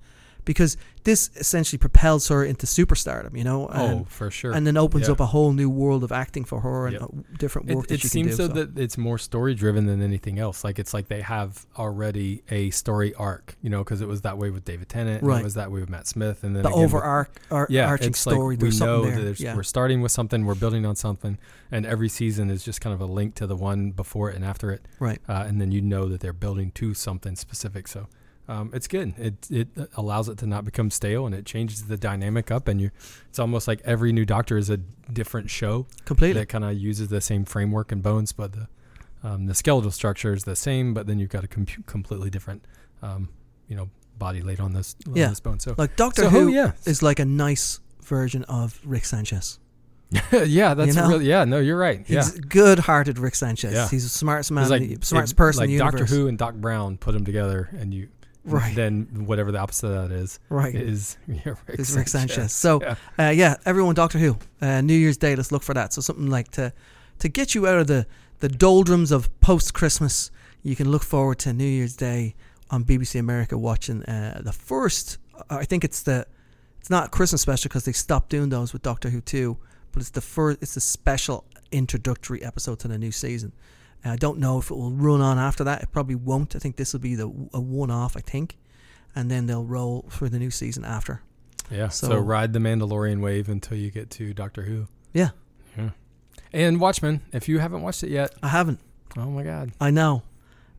Because this essentially propels her into superstardom, you know. Oh, and- for sure. And then opens Yeah. up a whole new world of acting for her and Yep. different It, work that it she seems can do. so that it's more story driven than anything else. Like it's like they have already a story arc, you know, because it was that way with David Tennant, and Right. it was that way with Matt Smith, and then The over overarch- ar- yeah, arching it's like story, we there's something know there, that yeah. we're starting with something, we're building on something, and every season is just kind of a link to the one before it and after it, Right. Uh, and then you know that they're building to something specific. So. Um, it's good. It it allows it to not become stale, and it changes the dynamic up. And you, it's almost like every new Doctor is a different show. Completely. that kind of uses the same framework and bones, but the um, the skeletal structure is the same. But then you've got a com- completely different, um, you know, body laid on this on yeah, this bone. So like Doctor so, Who yeah, is like a nice version of Rick Sanchez. yeah, that's You know? really yeah. No, you're right. Yeah, He's good-hearted Rick Sanchez. Yeah. He's the smartest man, It's like smartest it- person Like in the Doctor. Who and Doc Brown put them together, and you Right. Then whatever the opposite of that is, Right. is yeah, Rick is Rick Sanchez. Sanchez. So Yeah. uh, yeah, everyone, Doctor Who, uh, New Year's Day. Let's look for that. So something like to to get you out of the the doldrums of post Christmas. You can look forward to New Year's Day on BBC America watching uh, the first. I think it's the it's not Christmas special because they stopped doing those with Doctor Who two, but it's the first. It's a special introductory episode to the new season. I don't know if it will run on after that. It probably won't. I think this will be the a one off. I think, and then they'll roll for the new season after. Yeah. So, So- ride the Mandalorian wave until you get to Doctor Who. Yeah. Yeah. And Watchmen, if you haven't watched it yet. I haven't. Oh my god. I know.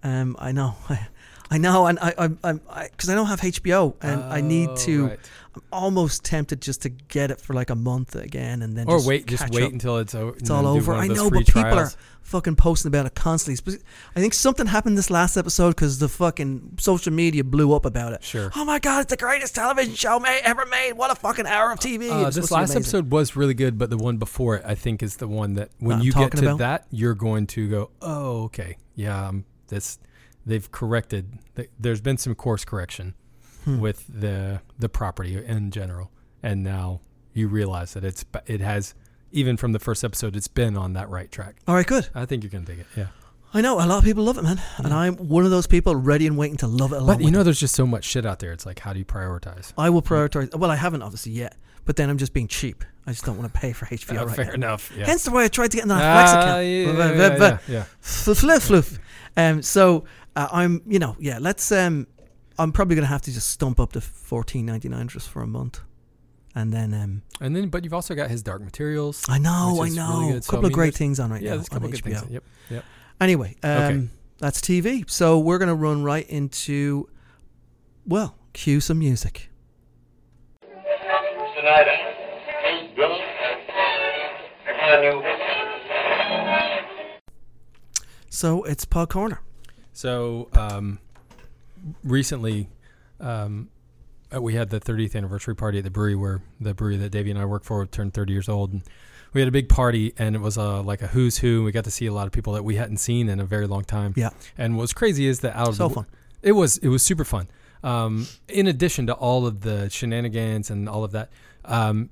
Um, I know. I, I know, and I, I, I'm, because I, don't have HBO, and I need Oh, to. right. I'm almost tempted just to get it for like a month again, and then Or just wait, just wait up. until it's o- It's all over. I know, but people are fucking posting about it constantly. I think something happened this last episode because the fucking social media blew up about it. Sure. Oh my god, it's the greatest television show made, ever made. What a fucking hour of TV. Uh, this supposed to be last episode was really good, but the one before it, I think, is the one that when I'm you get to about? that, you're going to go, "Oh, okay, yeah." Um, this they've corrected. th- There's been some course correction Hmm. with the the property in general, and now you realize that it's it has even from the first episode, it's been on that right track. All right, good. I think you're gonna dig it. Yeah. I know a lot of people love it, man, and I'm one of those people ready and waiting to love it. But you know, there's just so much shit out there. It's like, how do you prioritize? I will prioritize. Well, I haven't obviously yet, but then I'm just being cheap. I just don't want to pay for HBO Uh, right fair now. enough, yeah. Hence the way I tried to get an Netflix Ah, account. yeah, yeah, yeah, yeah. Floof, floof, floof. Um, so uh, I'm, you know, yeah. Let's. Um, I'm probably gonna have to just stump up to fourteen ninety nine just for a month, and then. Um, And then, but you've also got his Dark Materials. I know, I know. really good. So, couple I mean, of great things on right yeah, now there's a on couple of good things. Yep, yep. Anyway, um, Okay. that's TV. So we're gonna run right into, well, cue some music. Snyder, Bill, I find you So it's Pod Corner. So um, recently, um, uh, we had the 30th anniversary party at the brewery where the brewery that Davey and I work for turned 30 years old. And we had a big party, and it was uh, like a who's who. We got to see a lot of people that we hadn't seen in a very long time. Yeah. And what's crazy is that out of So the, fun. It was it was super fun. Um, in addition to all of the shenanigans and all of that, um,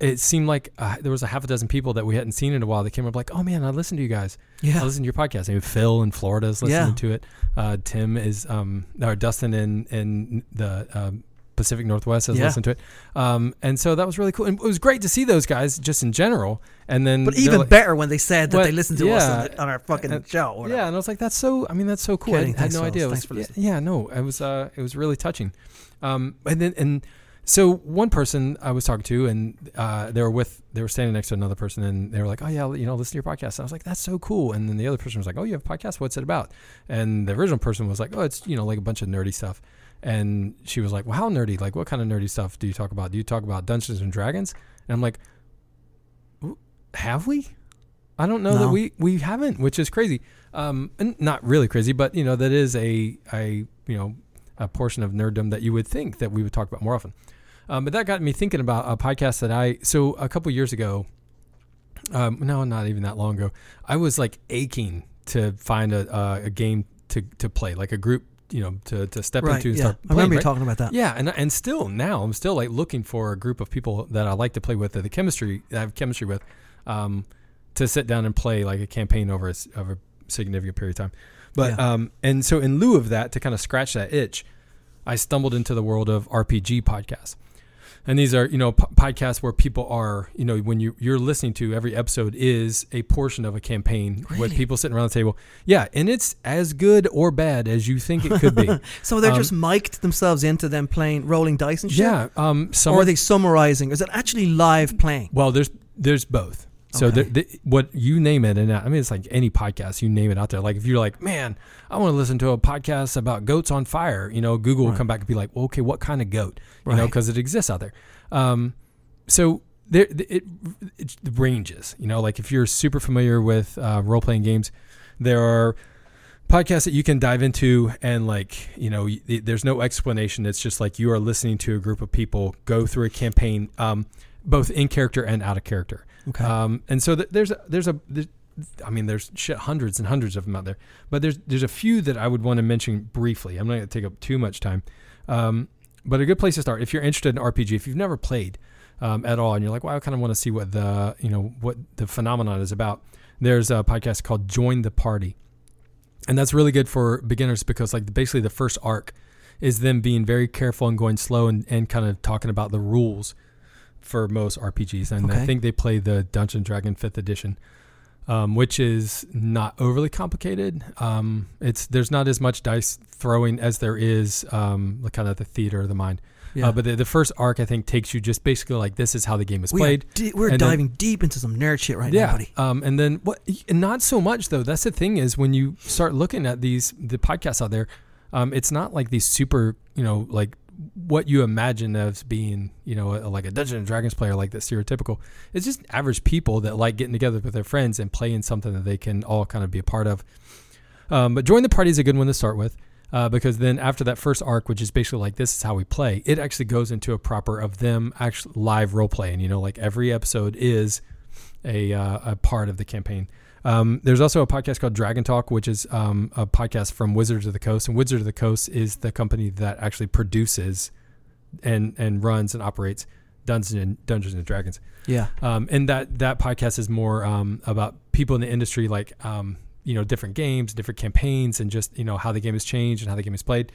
it seemed like uh, there was a half a dozen people that we hadn't seen in a while that came up like, "Oh man, I listened to you guys. Yeah. I listened to your podcast." Maybe Phil in Florida is listening Yeah. to it. Uh, Tim is, um, or Dustin in in the um, Pacific Northwest has Yeah. listened to it. Um, and so that was really cool. And it was great to see those guys just in general. And then, But even like- better when they said that they listened to us on, the, on our fucking and- show. or Yeah, and I was like, that's so. I mean, that's so cool. I had no idea. Was, yeah, yeah, no, it was. Uh, it was really touching. Um, and then and so one person I was talking to, and uh, they were with, they were standing next to another person, and they were like, oh yeah, you know, listen to your podcast. And I was like, that's so cool. And then the other person was like, oh, you have a podcast? What's it about? And the original person was like, oh, it's you know like a bunch of nerdy stuff. And she was like, well, how nerdy? Like, what kind of nerdy stuff do you talk about? Do you talk about Dungeons and Dragons? And I'm like, have we? I don't know that we we haven't, which is crazy. Um, and not really crazy, but you know that is a a you know a portion of nerddom that you would think that we would talk about more often. Um, but that got me thinking about a podcast that I so a couple years ago. Um, no, not even that long ago. I was like aching to find a uh, a game to to play, like a group, you know, to to step Right, into and yeah. start. I Playing, remember you right? talking about that. Yeah, and and still now I'm still like looking for a group of people that I like to play with, that the chemistry that I have chemistry with, um, to sit down and play like a campaign over a, over a significant period of time. But Yeah. um, and so in lieu of that, to kind of scratch that itch, I stumbled into the world of RPG podcasts. And these are, you know, p- podcasts where people are, you know, when you you're listening to every episode is a portion of a campaign with people sitting around the table. Yeah, and it's as good or bad as you think it could be. So they're Um, just mic'd themselves into them playing rolling dice and shit? Yeah, um, some or are they summarizing? Is it actually live playing? Well, there's there's both. So Okay. the, the, what you name it, and I mean it's like any podcast you name it out there. Like if you're like, man, I want to listen to a podcast about goats on fire, you know, Google will come back and be like, well, okay, what kind of goat? You know, because it exists out there. Um, so there it, it ranges. You know, like if you're super familiar with uh, role playing games, there are podcasts that you can dive into and like you know y- there's no explanation it's just like you are listening to a group of people go through a campaign um, both in character and out of character Okay. um, and so th- there's a there's a there's, I mean there's shit hundreds and hundreds of them out there but there's there's a few that I would want to mention briefly. I'm not going to take up too much time. Um, but a good place to start if you're interested in RPG if you've never played um, at all and you're like well I kind of want to see what the you know what the phenomenon is about there's a podcast called Join the Party. And that's really good for beginners because like basically the first arc is them being very careful and going slow and, and kind of talking about the rules for most RPGs. And I think they play the Dungeon Dragon Fifth Edition, um, which is not overly complicated. Um, it's there's not as much dice throwing as there is um, like kind of the theater of the mind. Yeah. Uh, but the, the first arc I think takes you just basically like this is how the game is We played. di- we're And then- diving deep into some nerd shit right yeah. now, buddy. Um, and then what? and Not so much though. That's the thing is when you start looking at these the podcasts out there, um, it's not like these super you know like what you imagine as being you know a, like a Dungeons and Dragons player like that stereotypical. It's just average people that like getting together with their friends and playing something that they can all kind of be a part of. Um, but join the party is a good one to start with. Uh, because then after that first arc, which is basically like this is how we play, it actually goes into a proper of them actually live role playing. You know, like every episode is a uh, a part of the campaign. Um, there's also a podcast called Dragon Talk, which is um, a podcast from Wizards of the Coast, and Wizards of the Coast is the company that actually produces and and runs and operates Dungeons and Dungeons and Dragons. Yeah. Um, and that that podcast is more um, about people in the industry, like um, you know, different games, different campaigns, and just you know how the game has changed and how the game is played.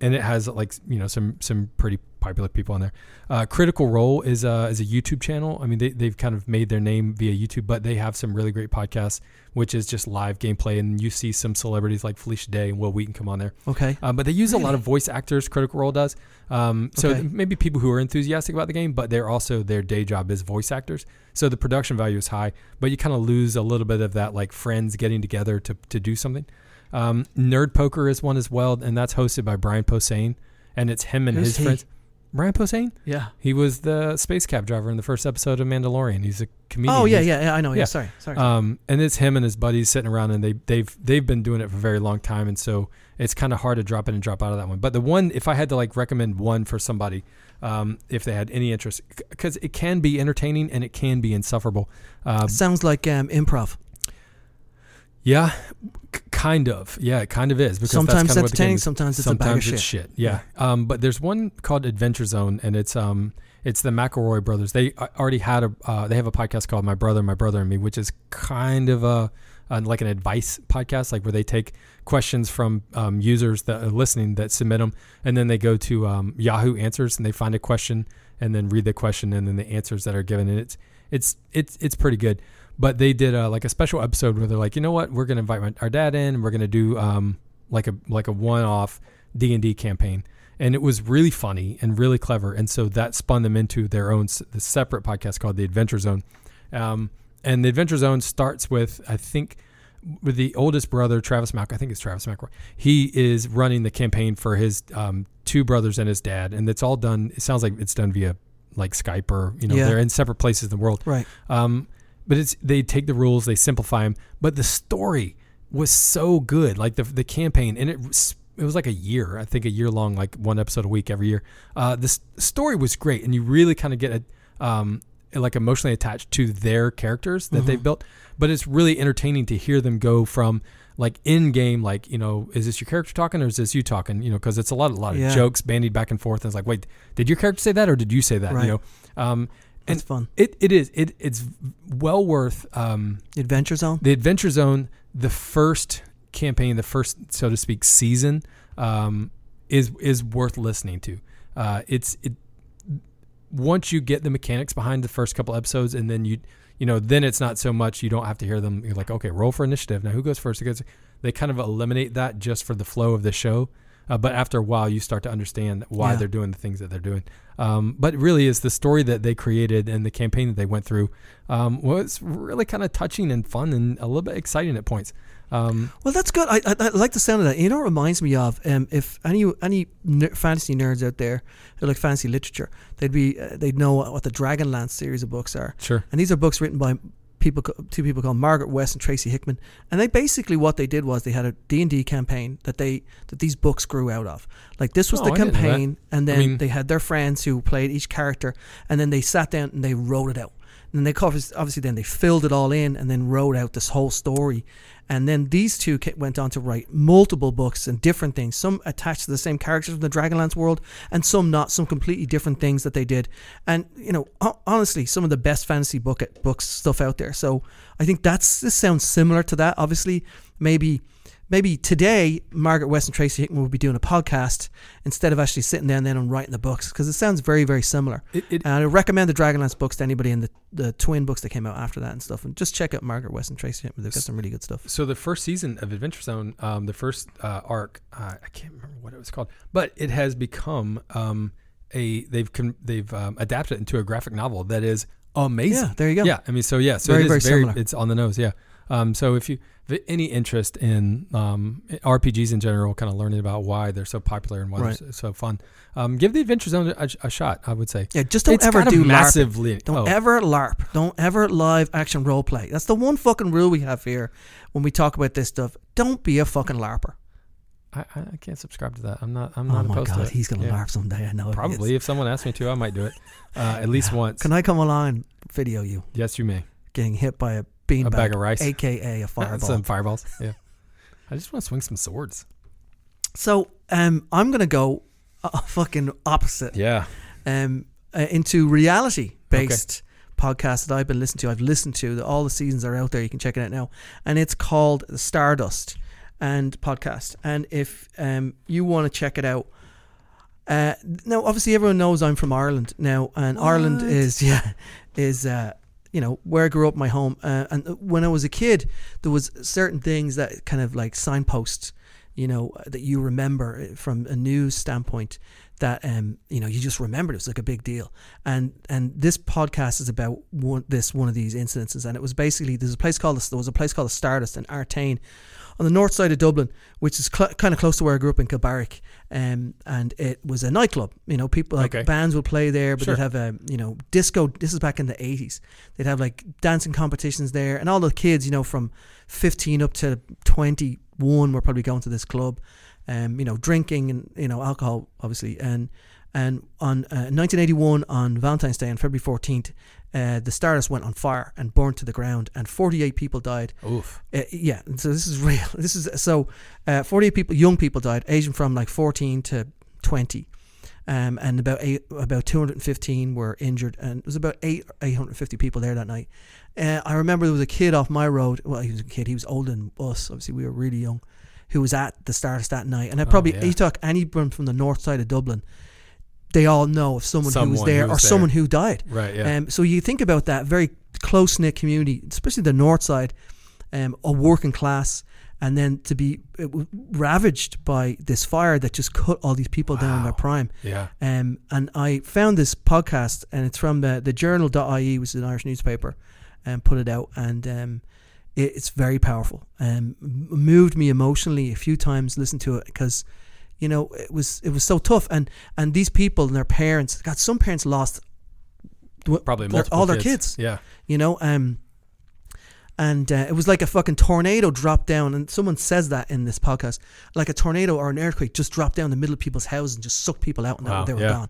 Um, and it has like you know some some pretty popular people on there. Uh, Critical Role is a is a YouTube channel. I mean, they they've kind of made their name via YouTube, but they have some really great podcasts, which is just live gameplay, and you see some celebrities like Felicia Day and Wil Wheaton come on there. Okay. Uh, but they use a lot of voice actors. Critical Role does. Um, so Okay. maybe people who are enthusiastic about the game, but they're also their day job is voice actors. So the production value is high, but you kind of lose a little bit of that like friends getting together to to do something. Um, Nerd Poker is one as well, and that's hosted by Brian Posehn, and it's him and Who's his he? friends. Brian Posehn. Yeah. He was the space cab driver in the first episode of Mandalorian. He's a comedian. Oh yeah, yeah, yeah. I know. Yeah, sorry, sorry. Um, and it's him and his buddies sitting around, and they they've they've been doing it for a very long time, and so it's kind of hard to drop in and drop out of that one. But the one, if I had to like recommend one for somebody, um, if they had any interest, because it can be entertaining and it can be insufferable. Um, Sounds like um, improv. yeah, kind of. Yeah, it kind of is. Because Sometimes that's kind of what the game entertaining, sometimes it's a bag of sometimes it's shit. shit. Yeah. Um, but there's one called Adventure Zone, and it's um, it's the McElroy brothers. They already had a uh, they have a podcast called My Brother, My Brother and Me, which is kind of a uh, like an advice podcast, like where they take questions from um, users that are listening that submit them, and then they go to um, Yahoo Answers and they find a question and then read the question and then the answers that are given, and it's it's it's it's pretty good. But they did uh, like a special episode where they're like, you know what, we're gonna invite my, our dad in, and we're gonna do um, like a like a one-off D and D campaign, and it was really funny and really clever, and so that spun them into their own the separate podcast called the Adventure Zone, um, and the Adventure Zone starts with I think with the oldest brother Travis Mac I think it's Travis McElroy. He is running the campaign for his um, two brothers and his dad, and it's all done. It sounds like it's done via like Skype or you know Yeah. they're in separate places in the world, Right. um, but it's they take the rules, they simplify them. But the story was so good, like the the campaign, and it was, it was like a year, I think a year long, like one episode a week every year. Uh, the story was great, and you really kind of get a, um, like emotionally attached to their characters that they've built. But it's really entertaining to hear them go from like in game, like you know, is this your character talking or is this you talking? You know, because it's a lot, a lot of Yeah. jokes bandied back and forth. And it's like, wait, did your character say that or did you say that? Right. You know, um, That's fun. it, it is. It it's well worth um, Adventure Zone. the Adventure Zone. The first campaign, the first so to speak season, um, is is worth listening to. Uh, it's it once you get the mechanics behind the first couple episodes, and then you you know then it's not so much. You don't have to hear them. You're like, okay, roll for initiative. Now who goes first? Who goes? They kind of eliminate that just for the flow of the show. Uh, but after a while, you start to understand why Yeah. they're doing the things that they're doing. Um, but really, is the story that they created and the campaign that they went through um, was really kind of touching and fun and a little bit exciting at points. Um, Well, that's good. I, I, I like the sound of that. You know, what it reminds me of um, if any any ner- fantasy nerds out there who like fantasy literature, they'd be uh, they'd know what the Dragonlance series of books are. Sure. And these are books written by people, two people called Margaret Weis and Tracy Hickman. And they basically what they did was they had a D and D campaign that they that these books grew out of. Like this was Oh, the I didn't know that. campaign, and I then mean- they had their friends who played each character, and then they sat down and they wrote it out. And they obviously then they filled it all in and then wrote out this whole story. And then these two went on to write multiple books and different things, some attached to the same characters from the Dragonlance world, and some not, some completely different things that they did. And you know, honestly, some of the best fantasy book books stuff out there. So I think that's this sounds similar to that. Obviously, maybe maybe today Margaret Weis and Tracy Hickman would be doing a podcast instead of actually sitting down and then and writing the books because it sounds very very similar. It- it- and I recommend the Dragonlance books to anybody in the the twin books that came out after that and stuff. And just check out Margaret Weis and Tracy Hickman. They've got some really good stuff. So the first season of Adventure Zone, um, the first uh, arc, uh, I can't remember what it was called, but it has become um, a they've con- they've um, adapted it into a graphic novel that is amazing. Yeah, there you go. Yeah, I mean, so yeah, so Very, it is very very, similar. it's on the nose. Yeah. Um, so if you have any interest in um, RPGs in general, kind of learning about why they're so popular and why Right. they're so, fun, um, give the Adventure Zone a, a shot. I would say. Yeah, just don't It's ever do massive LARP. Don't oh. ever LARP. Don't ever live action role play. That's the one fucking rule we have here when we talk about this stuff. Don't be a fucking LARPer. I, I can't subscribe to that. I'm not. I'm Oh not my opposed to god, he's gonna Yeah. LARP someday. I know. Probably, if someone asked me to, I might do it. Uh, at least once. Can I come along and video you Yes, you may. getting hit by a beanbag, A bag of rice. aka a fireball? Some fireballs. Yeah. I just want to swing some swords. So um, I'm gonna go uh, fucking opposite. Yeah. Um, uh, into reality based podcast that I've been listening to. I've listened to the, all the seasons are out there. You can check it out now, and it's called the Stardust and podcast. And if um, you want to check it out. Uh, now, obviously, everyone knows I'm from Ireland now, and Ireland is yeah, is uh, you know where I grew up, my home. Uh, and when I was a kid, there was certain things that kind of like signposts you know, that you remember uh, from a news standpoint that um, you know you just remembered it was like a big deal. And and this podcast is about one this one of these incidences, and it was basically there's a place called there was a place called the Stardust in Artane on the north side of Dublin, which is cl- kind of close to where I grew up in Kilbarrack, um, and it was a nightclub. You know, people like Okay. bands would play there, but Sure. they'd have a you know disco. This is back in the eighties. They'd have like dancing competitions there, and all the kids, you know, from fifteen up to twenty one, were probably going to this club. Um, you know, drinking and you know alcohol, obviously, and and on uh, 1981 on Valentine's Day on February 14th, uh, the Stardust went on fire and burned to the ground, and 48 people died. Oof. Uh, yeah, so this is real. This is so uh, 48 people, young people died, aging from like 14 to 20, um, and about eight, about 215 were injured, and it was about eight 850 people there that night. Uh, I remember there was a kid off my road. Well, he was a kid. He was older than us. Obviously, we were really young. Who was at the Stardust that night? And I Oh, probably yeah. you talk anyone from the north side of Dublin. They all know of someone, who was there who or was someone who died. Right, yeah. Um, so you think about that very close knit community, especially the north side, um, a working class, and then to be uh, ravaged by this fire that just cut all these people down in their prime. Yeah. Um, and I found this podcast, and it's from the the journal.ie, which is an Irish newspaper, and put it out, and um, it, it's very powerful. Um, moved me emotionally a few times. Listened to it because, you know, it was it was so tough, and and these people and their parents. God, some parents lost Probably their- all their kids. kids. Yeah. you know, um, and uh, it was like a fucking tornado dropped down, and someone says that in this podcast, like a tornado or an earthquake just dropped down the middle of people's houses and just sucked people out, and Wow, they were yeah. gone.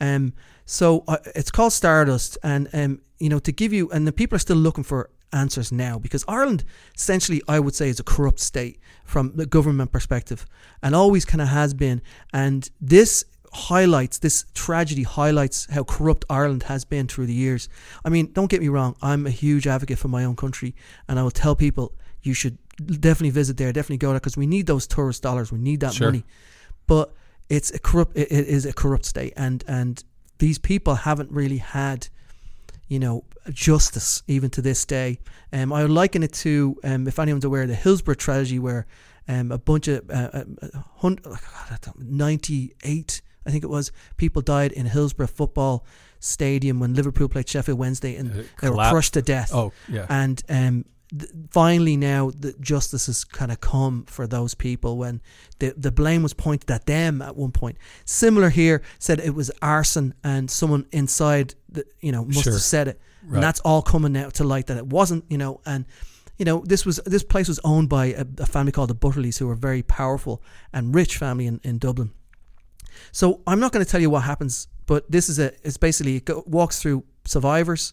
Um, so uh, it's called Stardust, and um, you know, to give you, and the people are still looking for answers now because Ireland, essentially, I would say, is a corrupt state from the government perspective, and always kind of has been. And this highlights this tragedy highlights how corrupt Ireland has been through the years. I mean, don't get me wrong, I'm a huge advocate for my own country, and I will tell people you should definitely visit there, definitely go there because we need those tourist dollars, we need that Sure. money. But it's a corrupt, it, it is a corrupt state, and and these people haven't really had you know, justice even to this day. Um, I would liken it to, um, if anyone's aware, of the Hillsborough tragedy, where um, a bunch of uh, uh, uh, hun- oh God, I don't- 98, I think it was, people died in Hillsborough football stadium when Liverpool played Sheffield Wednesday, and It they were crushed to death. Oh, yeah. And um, th- finally, now the justice has kind of come for those people when the the blame was pointed at them at one point. Similar here, said it was arson and someone inside, the, you know, must Sure. have said it, Right. and that's all coming out to light that it wasn't, you know, and. You know, this was this place was owned by a, a family called the Butterleys, who were a very powerful and rich family in, in Dublin. So I'm not going to tell you what happens, but this is a it's basically it go, walks through survivors,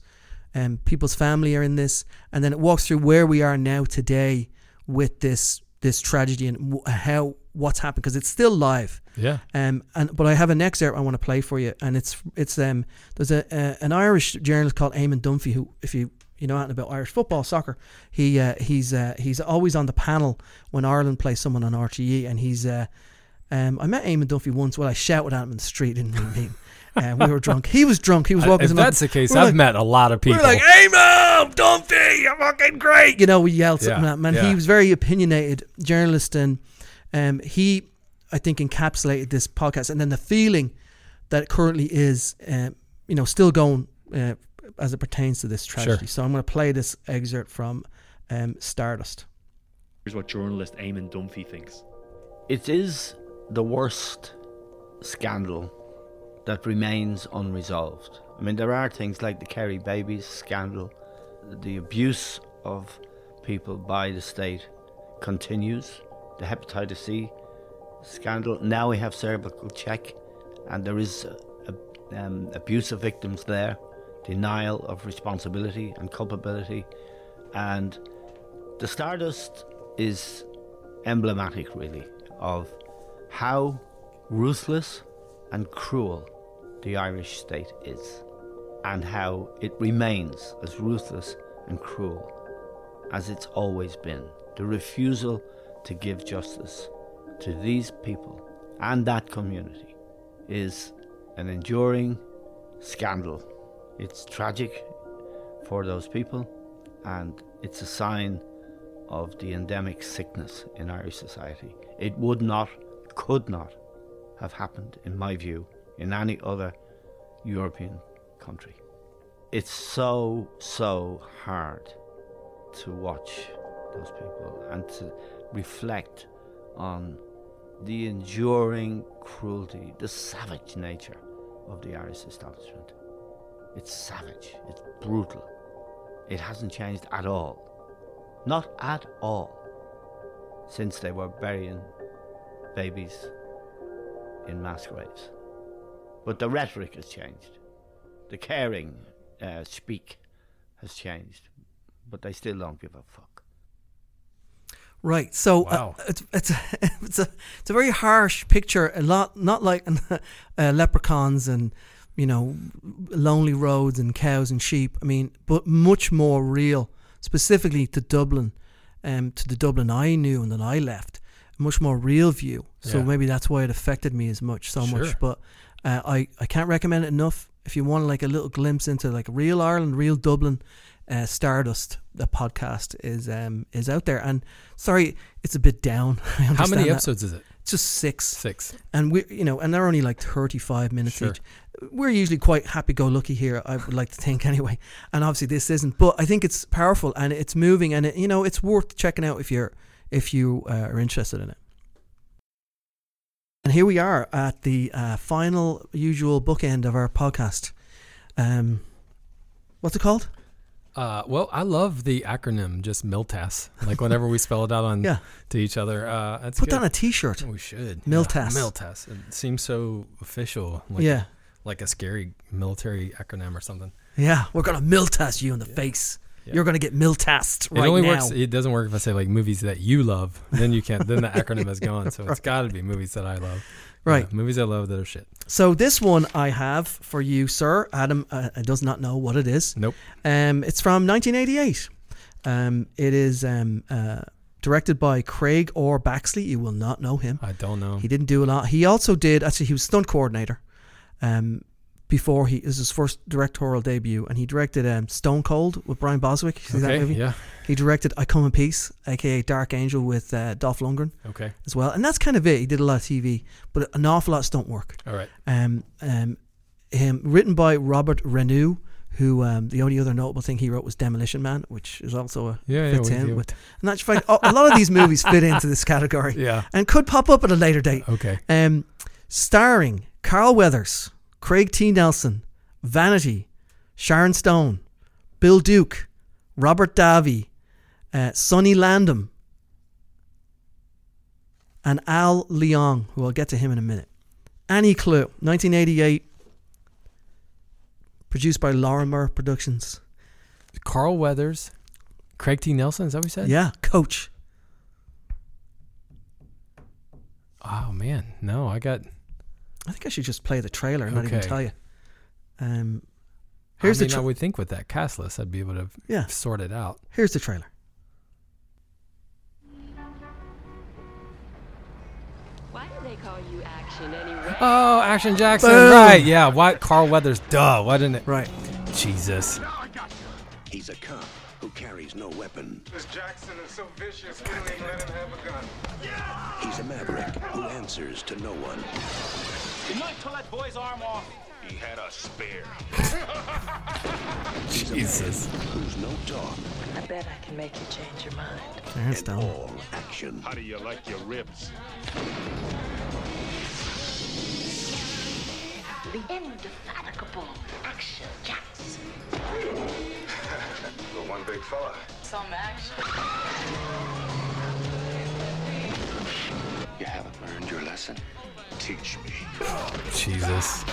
and people's family are in this, and then it walks through where we are now today with this this tragedy and how what's happened because it's still live. Yeah. Um. And but I have an excerpt I want to play for you, and it's it's um there's a uh, an Irish journalist called Eamon Dunphy who if you you know anything about Irish football soccer he uh, he's uh, he's always on the panel when Ireland plays someone on RTE and he's uh, um I met Eamon Dunphy once well I shouted at him in the street didn't really mean uh, we were drunk he was drunk he was I- walking if to that's the case, we were I've like- met a lot of people. we people. were like Eamon Dunphy you're fucking great you know we yelled something Yeah, at him and yeah. he was very opinionated journalist and um he I think encapsulated this podcast and then the feeling that it currently is um, you know still going uh, as it pertains to this tragedy so I'm going to play this excerpt from um, Stardust Here's what journalist Eamon Dunphy thinks. It is the worst scandal that remains unresolved. I mean, there are things like the Kerry babies scandal, the abuse of people by the state continues, the hepatitis C scandal. Now we have cervical check, and there is uh, a, um, abuse of victims there, denial of responsibility and culpability, and the Stardust is emblematic, really, of how ruthless and cruel the Irish state is, and how it remains as ruthless and cruel as it's always been. The refusal to give justice to these people and that community is an enduring scandal. It's tragic for those people, and it's a sign of the endemic sickness in Irish society. It would not, could not have happened, in my view, in any other European country. It's so, so hard to watch those people and to reflect on the enduring cruelty, the savage nature of the Irish establishment. It's savage, it's brutal. It hasn't changed at all. Not at all. Since they were burying babies in mass graves. But the rhetoric has changed. The caring uh, speak has changed. But they still don't give a fuck. Right. So Wow. uh, it's it's a, it's a it's a very harsh picture. A lot not like uh, leprechauns and you know lonely roads and cows and sheep. I mean, but much more real, specifically to Dublin, um, to the Dublin I knew and that I left. A much more real view. So Yeah. maybe that's why it affected me as much so Sure. much. But uh, I I can't recommend it enough. If you want like a little glimpse into like real Ireland, real Dublin, uh, Stardust, the podcast is um is out there. And sorry, it's a bit down. How many that. episodes is it? Just six. Six. And we, you know, and they're only like thirty-five minutes Sure. each. We're usually quite happy-go-lucky here. I would like to think anyway. And obviously this isn't, but I think it's powerful and it's moving, and it, you know, it's worth checking out if you're if you uh, are interested in it. And here we are at the uh, final usual bookend of our podcast. Um, what's it called? Uh, well, I love the acronym, just MILTAS. Like whenever we spell it out on Yeah. to each other, uh, that's Put good. on a T-shirt. We should. MILTAS. Yeah, MILTAS. It seems so official. Like, Yeah. Like a scary military acronym or something. Yeah, we're gonna miltast you in the face. You're gonna get miltasted It only now. works. It doesn't work if I say like movies that you love. Then you can't. then the acronym is gone. So it's got to be movies that I love. Right. Yeah, movies I love that are shit. So this one I have for you, sir. Adam uh, does not know what it is. Nope. Um, it's from 1988. Um, it is um, uh, directed by Craig R. Baxley. You will not know him. I don't know. He didn't do a lot. He also did. Actually, he was stunt coordinator. Um, before he is his first directorial debut, and he directed um, Stone Cold with Brian Bosworth. See that Okay, movie? yeah. He directed I Come in Peace, aka Dark Angel, with uh, Dolph Lundgren. Okay. As well, and that's kind of it. He did a lot of TV, but an awful lot of stunt work. All right. Um, um, him written by Robert Reneau, who um, the only other notable thing he wrote was Demolition Man, which is also a Yeah, yeah, fits we- in with. And that's fact, a a lot of these movies fit into this category. Yeah. and could pop up at a later date. Okay. Um, starring Carl Weathers, Craig T. Nelson, Vanity, Sharon Stone, Bill Duke, Robert Davi, uh, Sonny Landham, and Al Leong, who I'll get to him in a minute. Annie Clue, 1988, produced by Lorimar Productions. Carl Weathers, Craig T. Nelson. Is that what you said? Yeah, Coach. Oh man, no, I got. I think I should just play the trailer and not even tell you. Um, here's I mean, the I would think with that cast list, I'd be able to Yeah. sort it out. here's the trailer. Why do they call you action anyway? Oh, Action Jackson, Boom. right? Yeah, why Carl Weathers? Duh, why didn't it? Right. Jesus. He's a cop who carries no weapon. This Jackson is so vicious, we don't let him have a gun. He's a maverick who answers to no one. You know, pull that boy's arm off. He had a spare. Jesus. who's no dog. I bet I can make you change your mind. Sharon and all action. How do you like your ribs? The indefatigable Action Jackson. The one big fella. Some action. You haven't learned your lesson. Teach me. Jesus.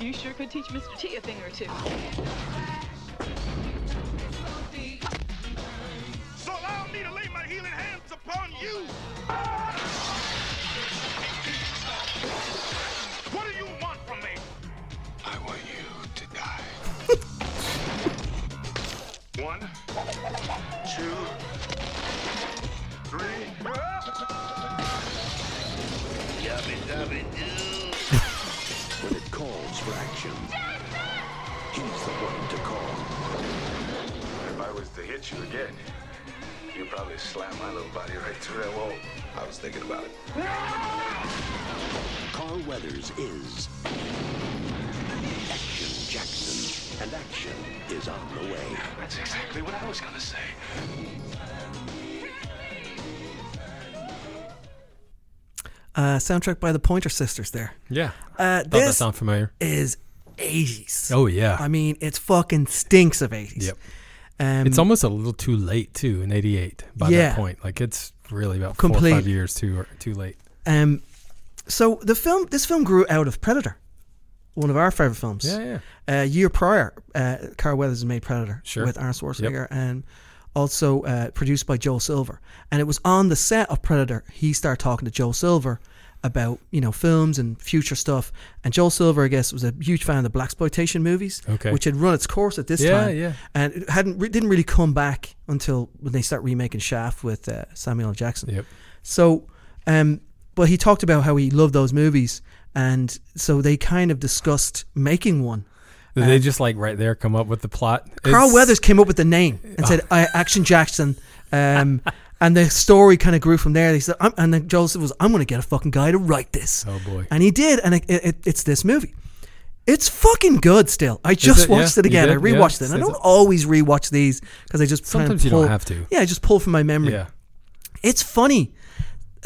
You sure could teach Mr. T a thing or two. So allow me to lay my healing hands upon you. What do you want from me? I want you to die. One, two, to hit you again, you probably slam my little body right through that wall. I was thinking about it. Carl Weathers is Action Jackson, and action is on the way. That's exactly what I was gonna say. Uh, soundtrack by the Pointer Sisters. There. Yeah. Uh, Thought that this sound familiar. is 80s. Oh, yeah. I mean, it's fucking stinks of 80s. Yep. Um, it's almost a little too late too in '88. By Yeah. that point, like it's really about four or Complete. five years too too late. Um, so the film, this film grew out of Predator, one of our favorite films. Yeah, yeah. A year prior, uh, Carl Weathers made Predator Sure. with Arnold Schwarzenegger and also uh, produced by Joel Silver. And it was on the set of Predator he started talking to Joel Silver about you know films and future stuff. And Joel Silver, I guess, was a huge fan of the black exploitation movies, Okay. which had run its course at this Yeah, time. yeah. And it hadn't re- didn't really come back until when they start remaking Shaft with uh, Samuel L. Jackson. Yep. So, um, but he talked about how he loved those movies, and so they kind of discussed making one. Did they just like right there come up with the plot? Carl It's- Weathers came up with the name and said I, Action Jackson, um, and the story kind of grew from there. They said, I'm, and then Joseph was, I'm going to get a fucking guy to write this. Oh boy. And he did, and it, it, it's this movie. It's fucking good still. I just it? watched Yeah, it again. I did? Yeah. rewatched it. And I don't always rewatch these because I just kind of Sometimes you don't pull- have to. Yeah, I just pull from my memory. Yeah. It's funny.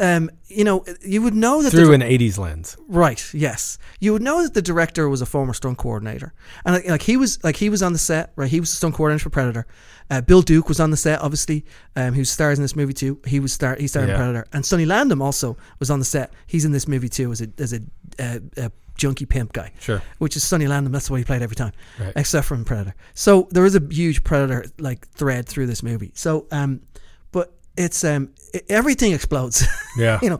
Um, you know, you would know that through the, an '80s lens. Right. Yes. You would know that the director was a former stunt coordinator, and like, like he was like he was on the set. Right. He was a stunt coordinator for Predator. Uh, Bill Duke was on the set, obviously. Um, he stars in this movie too. He was star. He starred Yeah. in Predator, and Sonny Landham also was on the set. He's in this movie too as a as a, uh, a junkie pimp guy. Sure. Which is Sonny Landham. That's what he played every time, Right. except from Predator. So there is a huge Predator like thread through this movie. So um, it's um, everything explodes. Yeah. you know,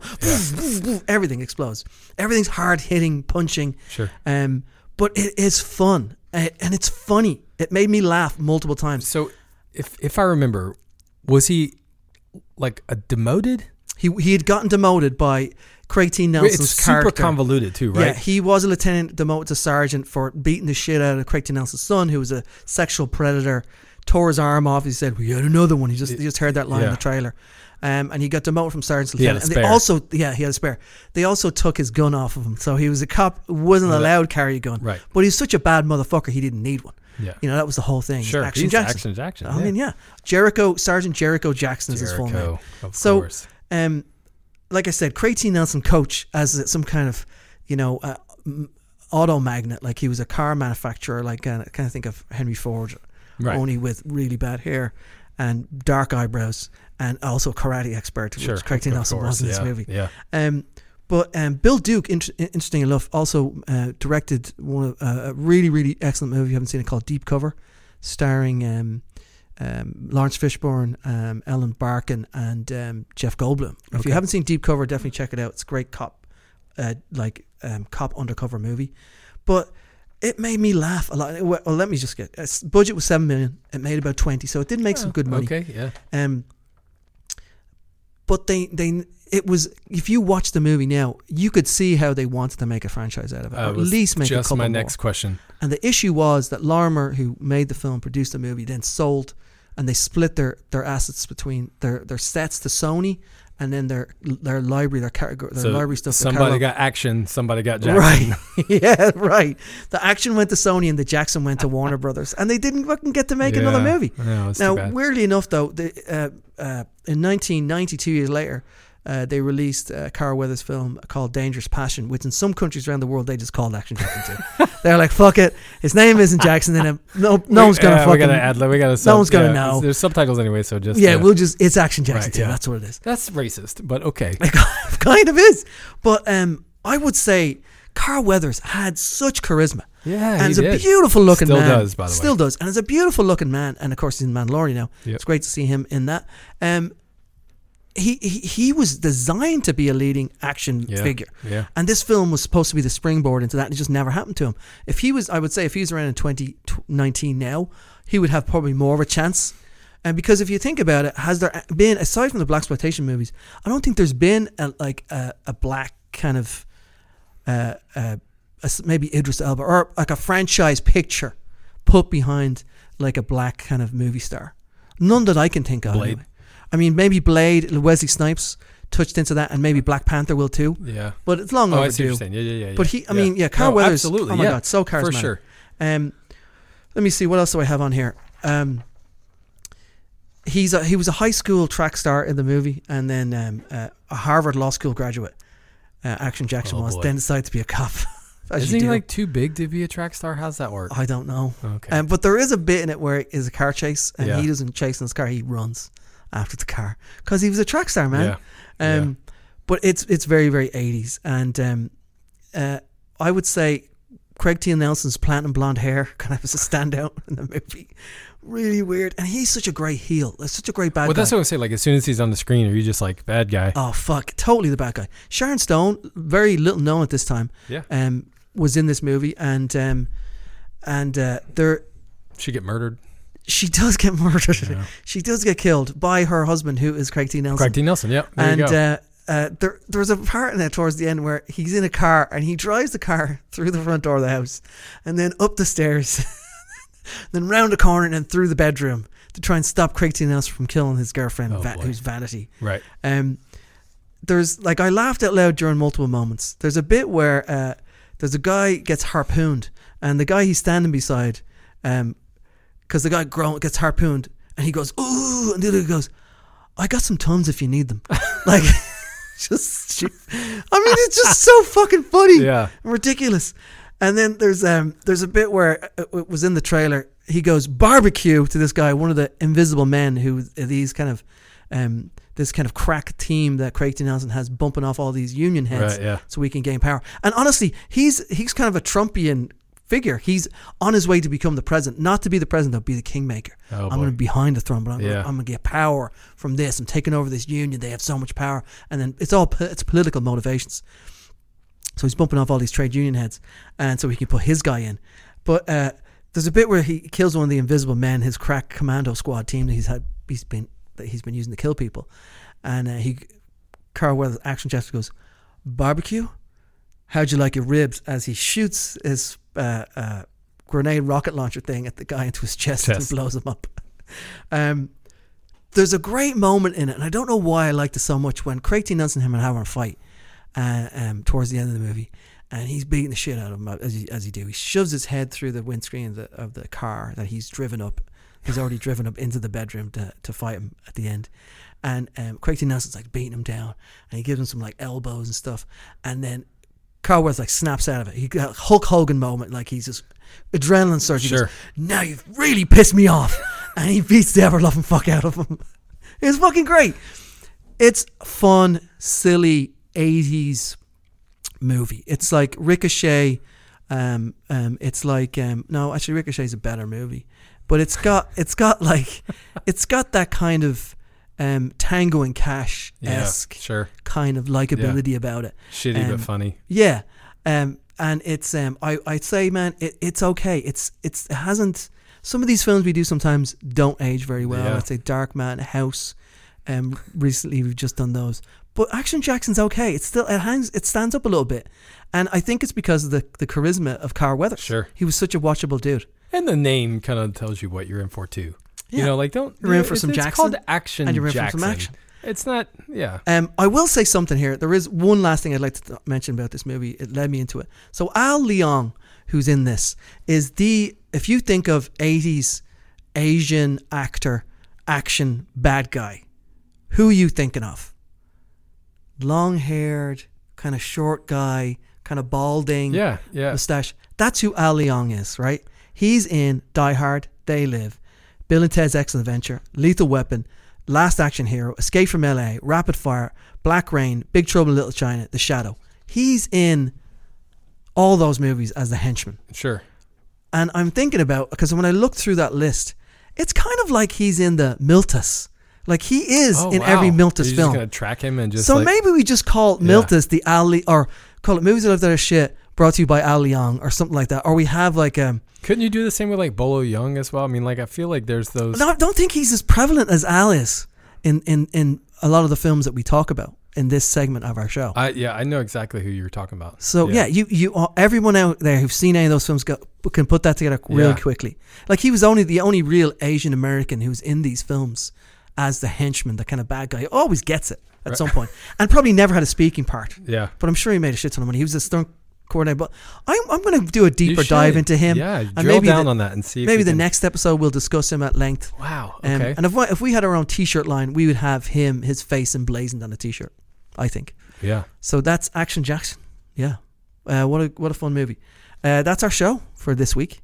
everything explodes. Everything's hard hitting, punching. Sure. Um, but it is fun uh, and it's funny. It made me laugh multiple times. So, if if I remember, was he like a demoted? He he had gotten demoted by Craig T. Nelson's It's super character. convoluted too, right? Yeah, he was a lieutenant demoted to sergeant for beating the shit out of Craig T. Nelson's son, who was a sexual predator. Tore his arm off. He said, "We had another one." He just he just heard that line in the trailer, um, and he got demoted from sergeant to He had a lieutenant. And they also, yeah, he had a spare. They also took his gun off of him, so he was a cop, wasn't allowed to carry a gun. Right. But he's such a bad motherfucker, he didn't need one. Yeah. You know, that was the whole thing. Sure, Action he's Jackson. Action Jackson, I yeah. mean, yeah, Jericho Sergeant Jericho Jackson is his full name. Of so, course. um, like I said, Craig T. Nelson coach as some kind of, you know, uh, auto magnet, Like he was a car manufacturer. Like uh, kind of think of Henry Ford, Right. only with really bad hair and dark eyebrows, and also karate expert, Sure, which Craig T. Nelson was in this yeah, movie. yeah. Um, but um, Bill Duke, int- interesting enough, also uh, directed one of, uh, a really, really excellent movie. You haven't seen it called Deep Cover, starring um, um, Laurence Fishburne, um, Ellen Barkin, and um, Jeff Goldblum. If Okay. you haven't seen Deep Cover, definitely check it out. It's a great cop, uh, like um, cop undercover movie. But it made me laugh a lot. Well, let me just get its budget was seven million. It made about twenty, so it did make some good money. okay, yeah. Um, but they they it was if you watch the movie now, you could see how they wanted to make a franchise out of it, Uh, or at least make a just couple my more. next question. And the issue was that Lorimar, who made the film, produced the movie, then sold, and they split their, their assets between their, their sets to Sony, and then their their library, their category, their So library stuff. somebody got action, somebody got Jackson. Right. yeah, right. The action went to Sony and the Jackson went to Warner Brothers. And they didn't fucking get to make another movie. No, now, weirdly enough, though, the, uh, uh, in 1992 years later, uh, they released a Carl Weathers film called Dangerous Passion, which in some countries around the world they just called Action Jackson too. They're like, fuck it. His name isn't Jackson it. No, no one's gonna fucking. we gotta add. We gotta. no one's gonna yeah, know. There's subtitles anyway, so just yeah, uh, we'll just. It's Action Jackson right, too. yeah. That's what it is. That's racist, but okay. kind of is. But um, I would say Carl Weathers had such charisma. Yeah, and he's a beautiful looking Still man. Still does, by the way. Still does, and is a beautiful looking man. And of course, he's in Mandalorian now. Yep. It's great to see him in that. Um, he, he he was designed to be a leading action Yeah, figure. yeah. And this film was supposed to be the springboard into that, and it just never happened to him. If he was, I would say, if he was around in 2019 now, he would have probably more of a chance. And because if you think about it, has there been aside from the black exploitation movies, I don't think there's been a, like a, a black kind of uh, uh, a maybe Idris Elba or like a franchise picture put behind like a black kind of movie star. None that I can think of. Blade. anyway. I mean, maybe Blade, Wesley Snipes touched into that, and maybe Black Panther will too. Yeah. but it's long Oh, overdue. I see what you're saying. Yeah, yeah, yeah, But he, I Yeah. mean, yeah, Carl No, Weathers. absolutely, Oh my yeah, god, so charismatic. for sure. Um, let me see what else do I have on here. Um, he's a, he was a high school track star in the movie, and then um, uh, a Harvard Law School graduate. Uh, Action Jackson Oh, was boy. then decided to be a cop. Isn't he like too big to be a track star? How's that work? I don't know. Okay. Um, but there is a bit in it where it is a car chase, and Yeah. he doesn't chase in his car; he runs after the car because he was a track star, man. Yeah. Um, but it's it's very very eighties, and um, uh, I would say Craig T. Nelson's platinum blonde hair kind of was a standout in the movie. Really weird, and he's such a great heel. That's such a great bad well, guy. that's what I would say. Like, as soon as he's on the screen, are you just like bad guy? Oh fuck, totally the bad guy. Sharon Stone, very little known at this time. Yeah. Um, was in this movie, and um, and uh, there She get murdered. She does get murdered. She does get killed by her husband, who is Craig T. Nelson. Craig T. Nelson, yeah, there and you go. Uh, uh, there, there's a part in it towards the end where he's in a car and he drives the car through the front door of the house, and then up the stairs, then round the corner and then through the bedroom to try and stop Craig T. Nelson from killing his girlfriend, Oh, Va- who's Vanity. Right. Um, there's like I laughed out loud during multiple moments. There's a bit where uh, there's a guy gets harpooned, and the guy he's standing beside, um, because the guy grown gets harpooned, and he goes ooh, and the other guy goes, I got some tums if you need them, like. Just. I mean, it's just so fucking funny, Yeah. and ridiculous. And then there's um there's a bit where uh, it was in the trailer. He goes barbecue to this guy, one of the invisible men who these kind of um this kind of crack team that Craig T. Nelson has bumping off all these union heads Right, yeah. so we can gain power. And honestly, he's he's kind of a Trumpian figure. He's on his way to become the president, not to be the president, but be the kingmaker. Oh, I'm going to be behind the throne, but I'm, Yeah. going to get power from this. I'm taking over this union. They have so much power, and then it's all it's political motivations. So he's bumping off all these trade union heads, and so he can put his guy in. But uh, there's a bit where he kills one of the invisible men, his crack commando squad team that he's had, he's been that he's been using to kill people, and uh, he, Carl Weathers, action Jeff goes, barbecue. How'd you like your ribs? As he shoots his uh, uh, grenade rocket launcher thing at the guy into his chest, Chest. and blows him up. Um, there's a great moment in it, and I don't know why I liked it so much when Craig T. Nelson and him are having a fight uh, um, towards the end of the movie, and he's beating the shit out of him as he, as he do. He shoves his head through the windscreen of the, of the car that he's driven up. He's already driven up into the bedroom to, to fight him at the end. And um, Craig T. Nelson's like beating him down, and he gives him some like elbows and stuff. And then Carl Weathers like snaps out of it. He got a Hulk Hogan moment, like he's just adrenaline surge. He goes, Sure. now you've really pissed me off. and he beats the ever loving fuck out of him. It's fucking great. It's fun, silly 80s movie. It's like Ricochet. Um, um, it's like um, no, actually Ricochet's a better movie, but it's got it's got like it's got that kind of um, Tango and Cash esque Yeah, sure. kind of likability about it. Shitty but Um, funny. Yeah, um, and it's um, I I'd say, man, it, it's okay. It's it's it hasn't. Some of these films we do sometimes don't age very well. Yeah. I'd say Darkman, House. Um, recently we've just done those, but Action Jackson's okay. It's still it hangs it stands up a little bit, and I think it's because of the the charisma of Carl Weathers. Sure. he was such a watchable dude. And the name kind of tells you what you're in for too. Yeah. You know, like don't You're in for it's- some it's Jackson, called action and you're in for some action. It's not. Yeah. Um, I will say something here. There is one last thing I'd like to th- mention about this movie. It led me into it. So Al Leong, who's in this, is the if you think of '80s Asian actor, action bad guy, who are you thinking of? Long haired, kind of short guy, kind of balding, Yeah, yeah. mustache. That's who Al Leong is, right? He's in Die Hard, They Live, Bill and Ted's Excellent Adventure, Lethal Weapon, Last Action Hero, Escape from LA, Rapid Fire, Black Rain, Big Trouble in Little China, The Shadow. He's in all those movies as the henchman. Sure. And I'm thinking about because when I look through that list, it's kind of like he's in the Miltus. Like he is Oh, in wow. every You're Miltus just film. gonna track him and just so like- maybe we just call Yeah. Miltus the alley or call it movies that are shit brought to you by Al Leong or something like that. Or we have like um Couldn't you do the same with like Bolo Yeung as well? I mean, like I feel like there's those. no, I don't think he's as prevalent as Al is in, in, in a lot of the films that we talk about. in this segment of our show. I yeah, I know exactly who you're talking about. So yeah, you you all- everyone out there who's seen any of those films go, can put that together really Yeah. quickly. Like he was only the only real Asian American who's in these films as the henchman, the kind of bad guy. who Always gets it at Right. some point, and probably never had a speaking part. Yeah. but I'm sure he made a shit ton of money. He was a stunt coordinator. But I'm I'm going to do a deeper dive into him. Yeah, and drill maybe down the- on that and see Maybe the can- next episode we'll discuss him at length. Wow, Um, okay. and if we, if we had our own T-shirt line, we would have him, his face emblazoned on a T-shirt. I think. Yeah. So that's Action Jackson. Yeah. Uh, what a what a fun movie. Uh, that's our show for this week.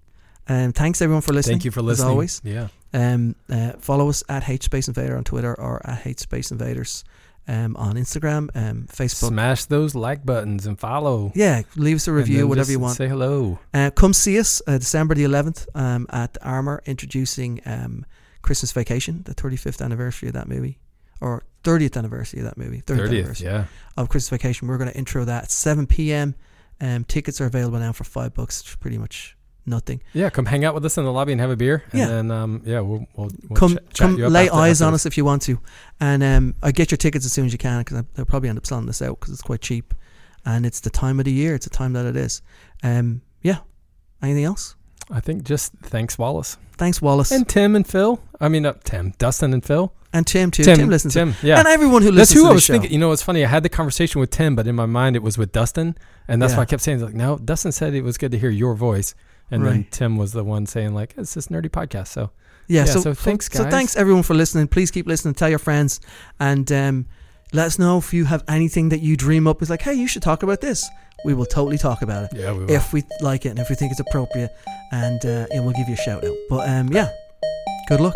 Um, thanks everyone for listening. Thank you for listening. As always. Yeah. Um, uh, follow us at H Space Invader on Twitter or at H Space Invaders um, on Instagram, um, Facebook. Smash those like buttons and follow. Yeah, leave us a review, whatever you want. Say hello. Uh, come see us uh, December the 11th um, at Armour, introducing um, Christmas Vacation, the 35th anniversary of that movie, or 30th anniversary of that movie. 30th, 30th, anniversary yeah. Of Christmas Vacation. We're going to intro that at 7 p.m. Um, tickets are available now for five bucks, pretty much nothing. Yeah, come hang out with us in the lobby and have a beer. And Yeah. then um yeah, we'll we'll, we'll come ch- come lay eyes on us if you want to, and um, I get your tickets as soon as you can because they'll probably end up selling this out because it's quite cheap, and it's the time of the year. It's the time that it is. Um, yeah. Anything else? I think just thanks Wallace. Thanks Wallace And Tim and Phil. I mean, uh, Tim, Dustin and Phil. And Tim too. Tim listens to- Tim, yeah. and everyone who listens. That's who to I was show. thinking. You know, it's funny. I had the conversation with Tim, but in my mind it was with Dustin, and that's Yeah. why I kept saying like, no, Dustin said it was good to hear your voice, and then Tim was the one saying like, it's this nerdy podcast. So Yeah, so, so thanks, guys. So thanks everyone for listening. Please keep listening. Tell your friends, and um, let us know if you have anything that you dream up. Is like, hey, you should talk about this. We will totally talk about it. Yeah, we will. If we like it and if we think it's appropriate, and uh, yeah, we'll give you a shout out. But um, yeah, good luck.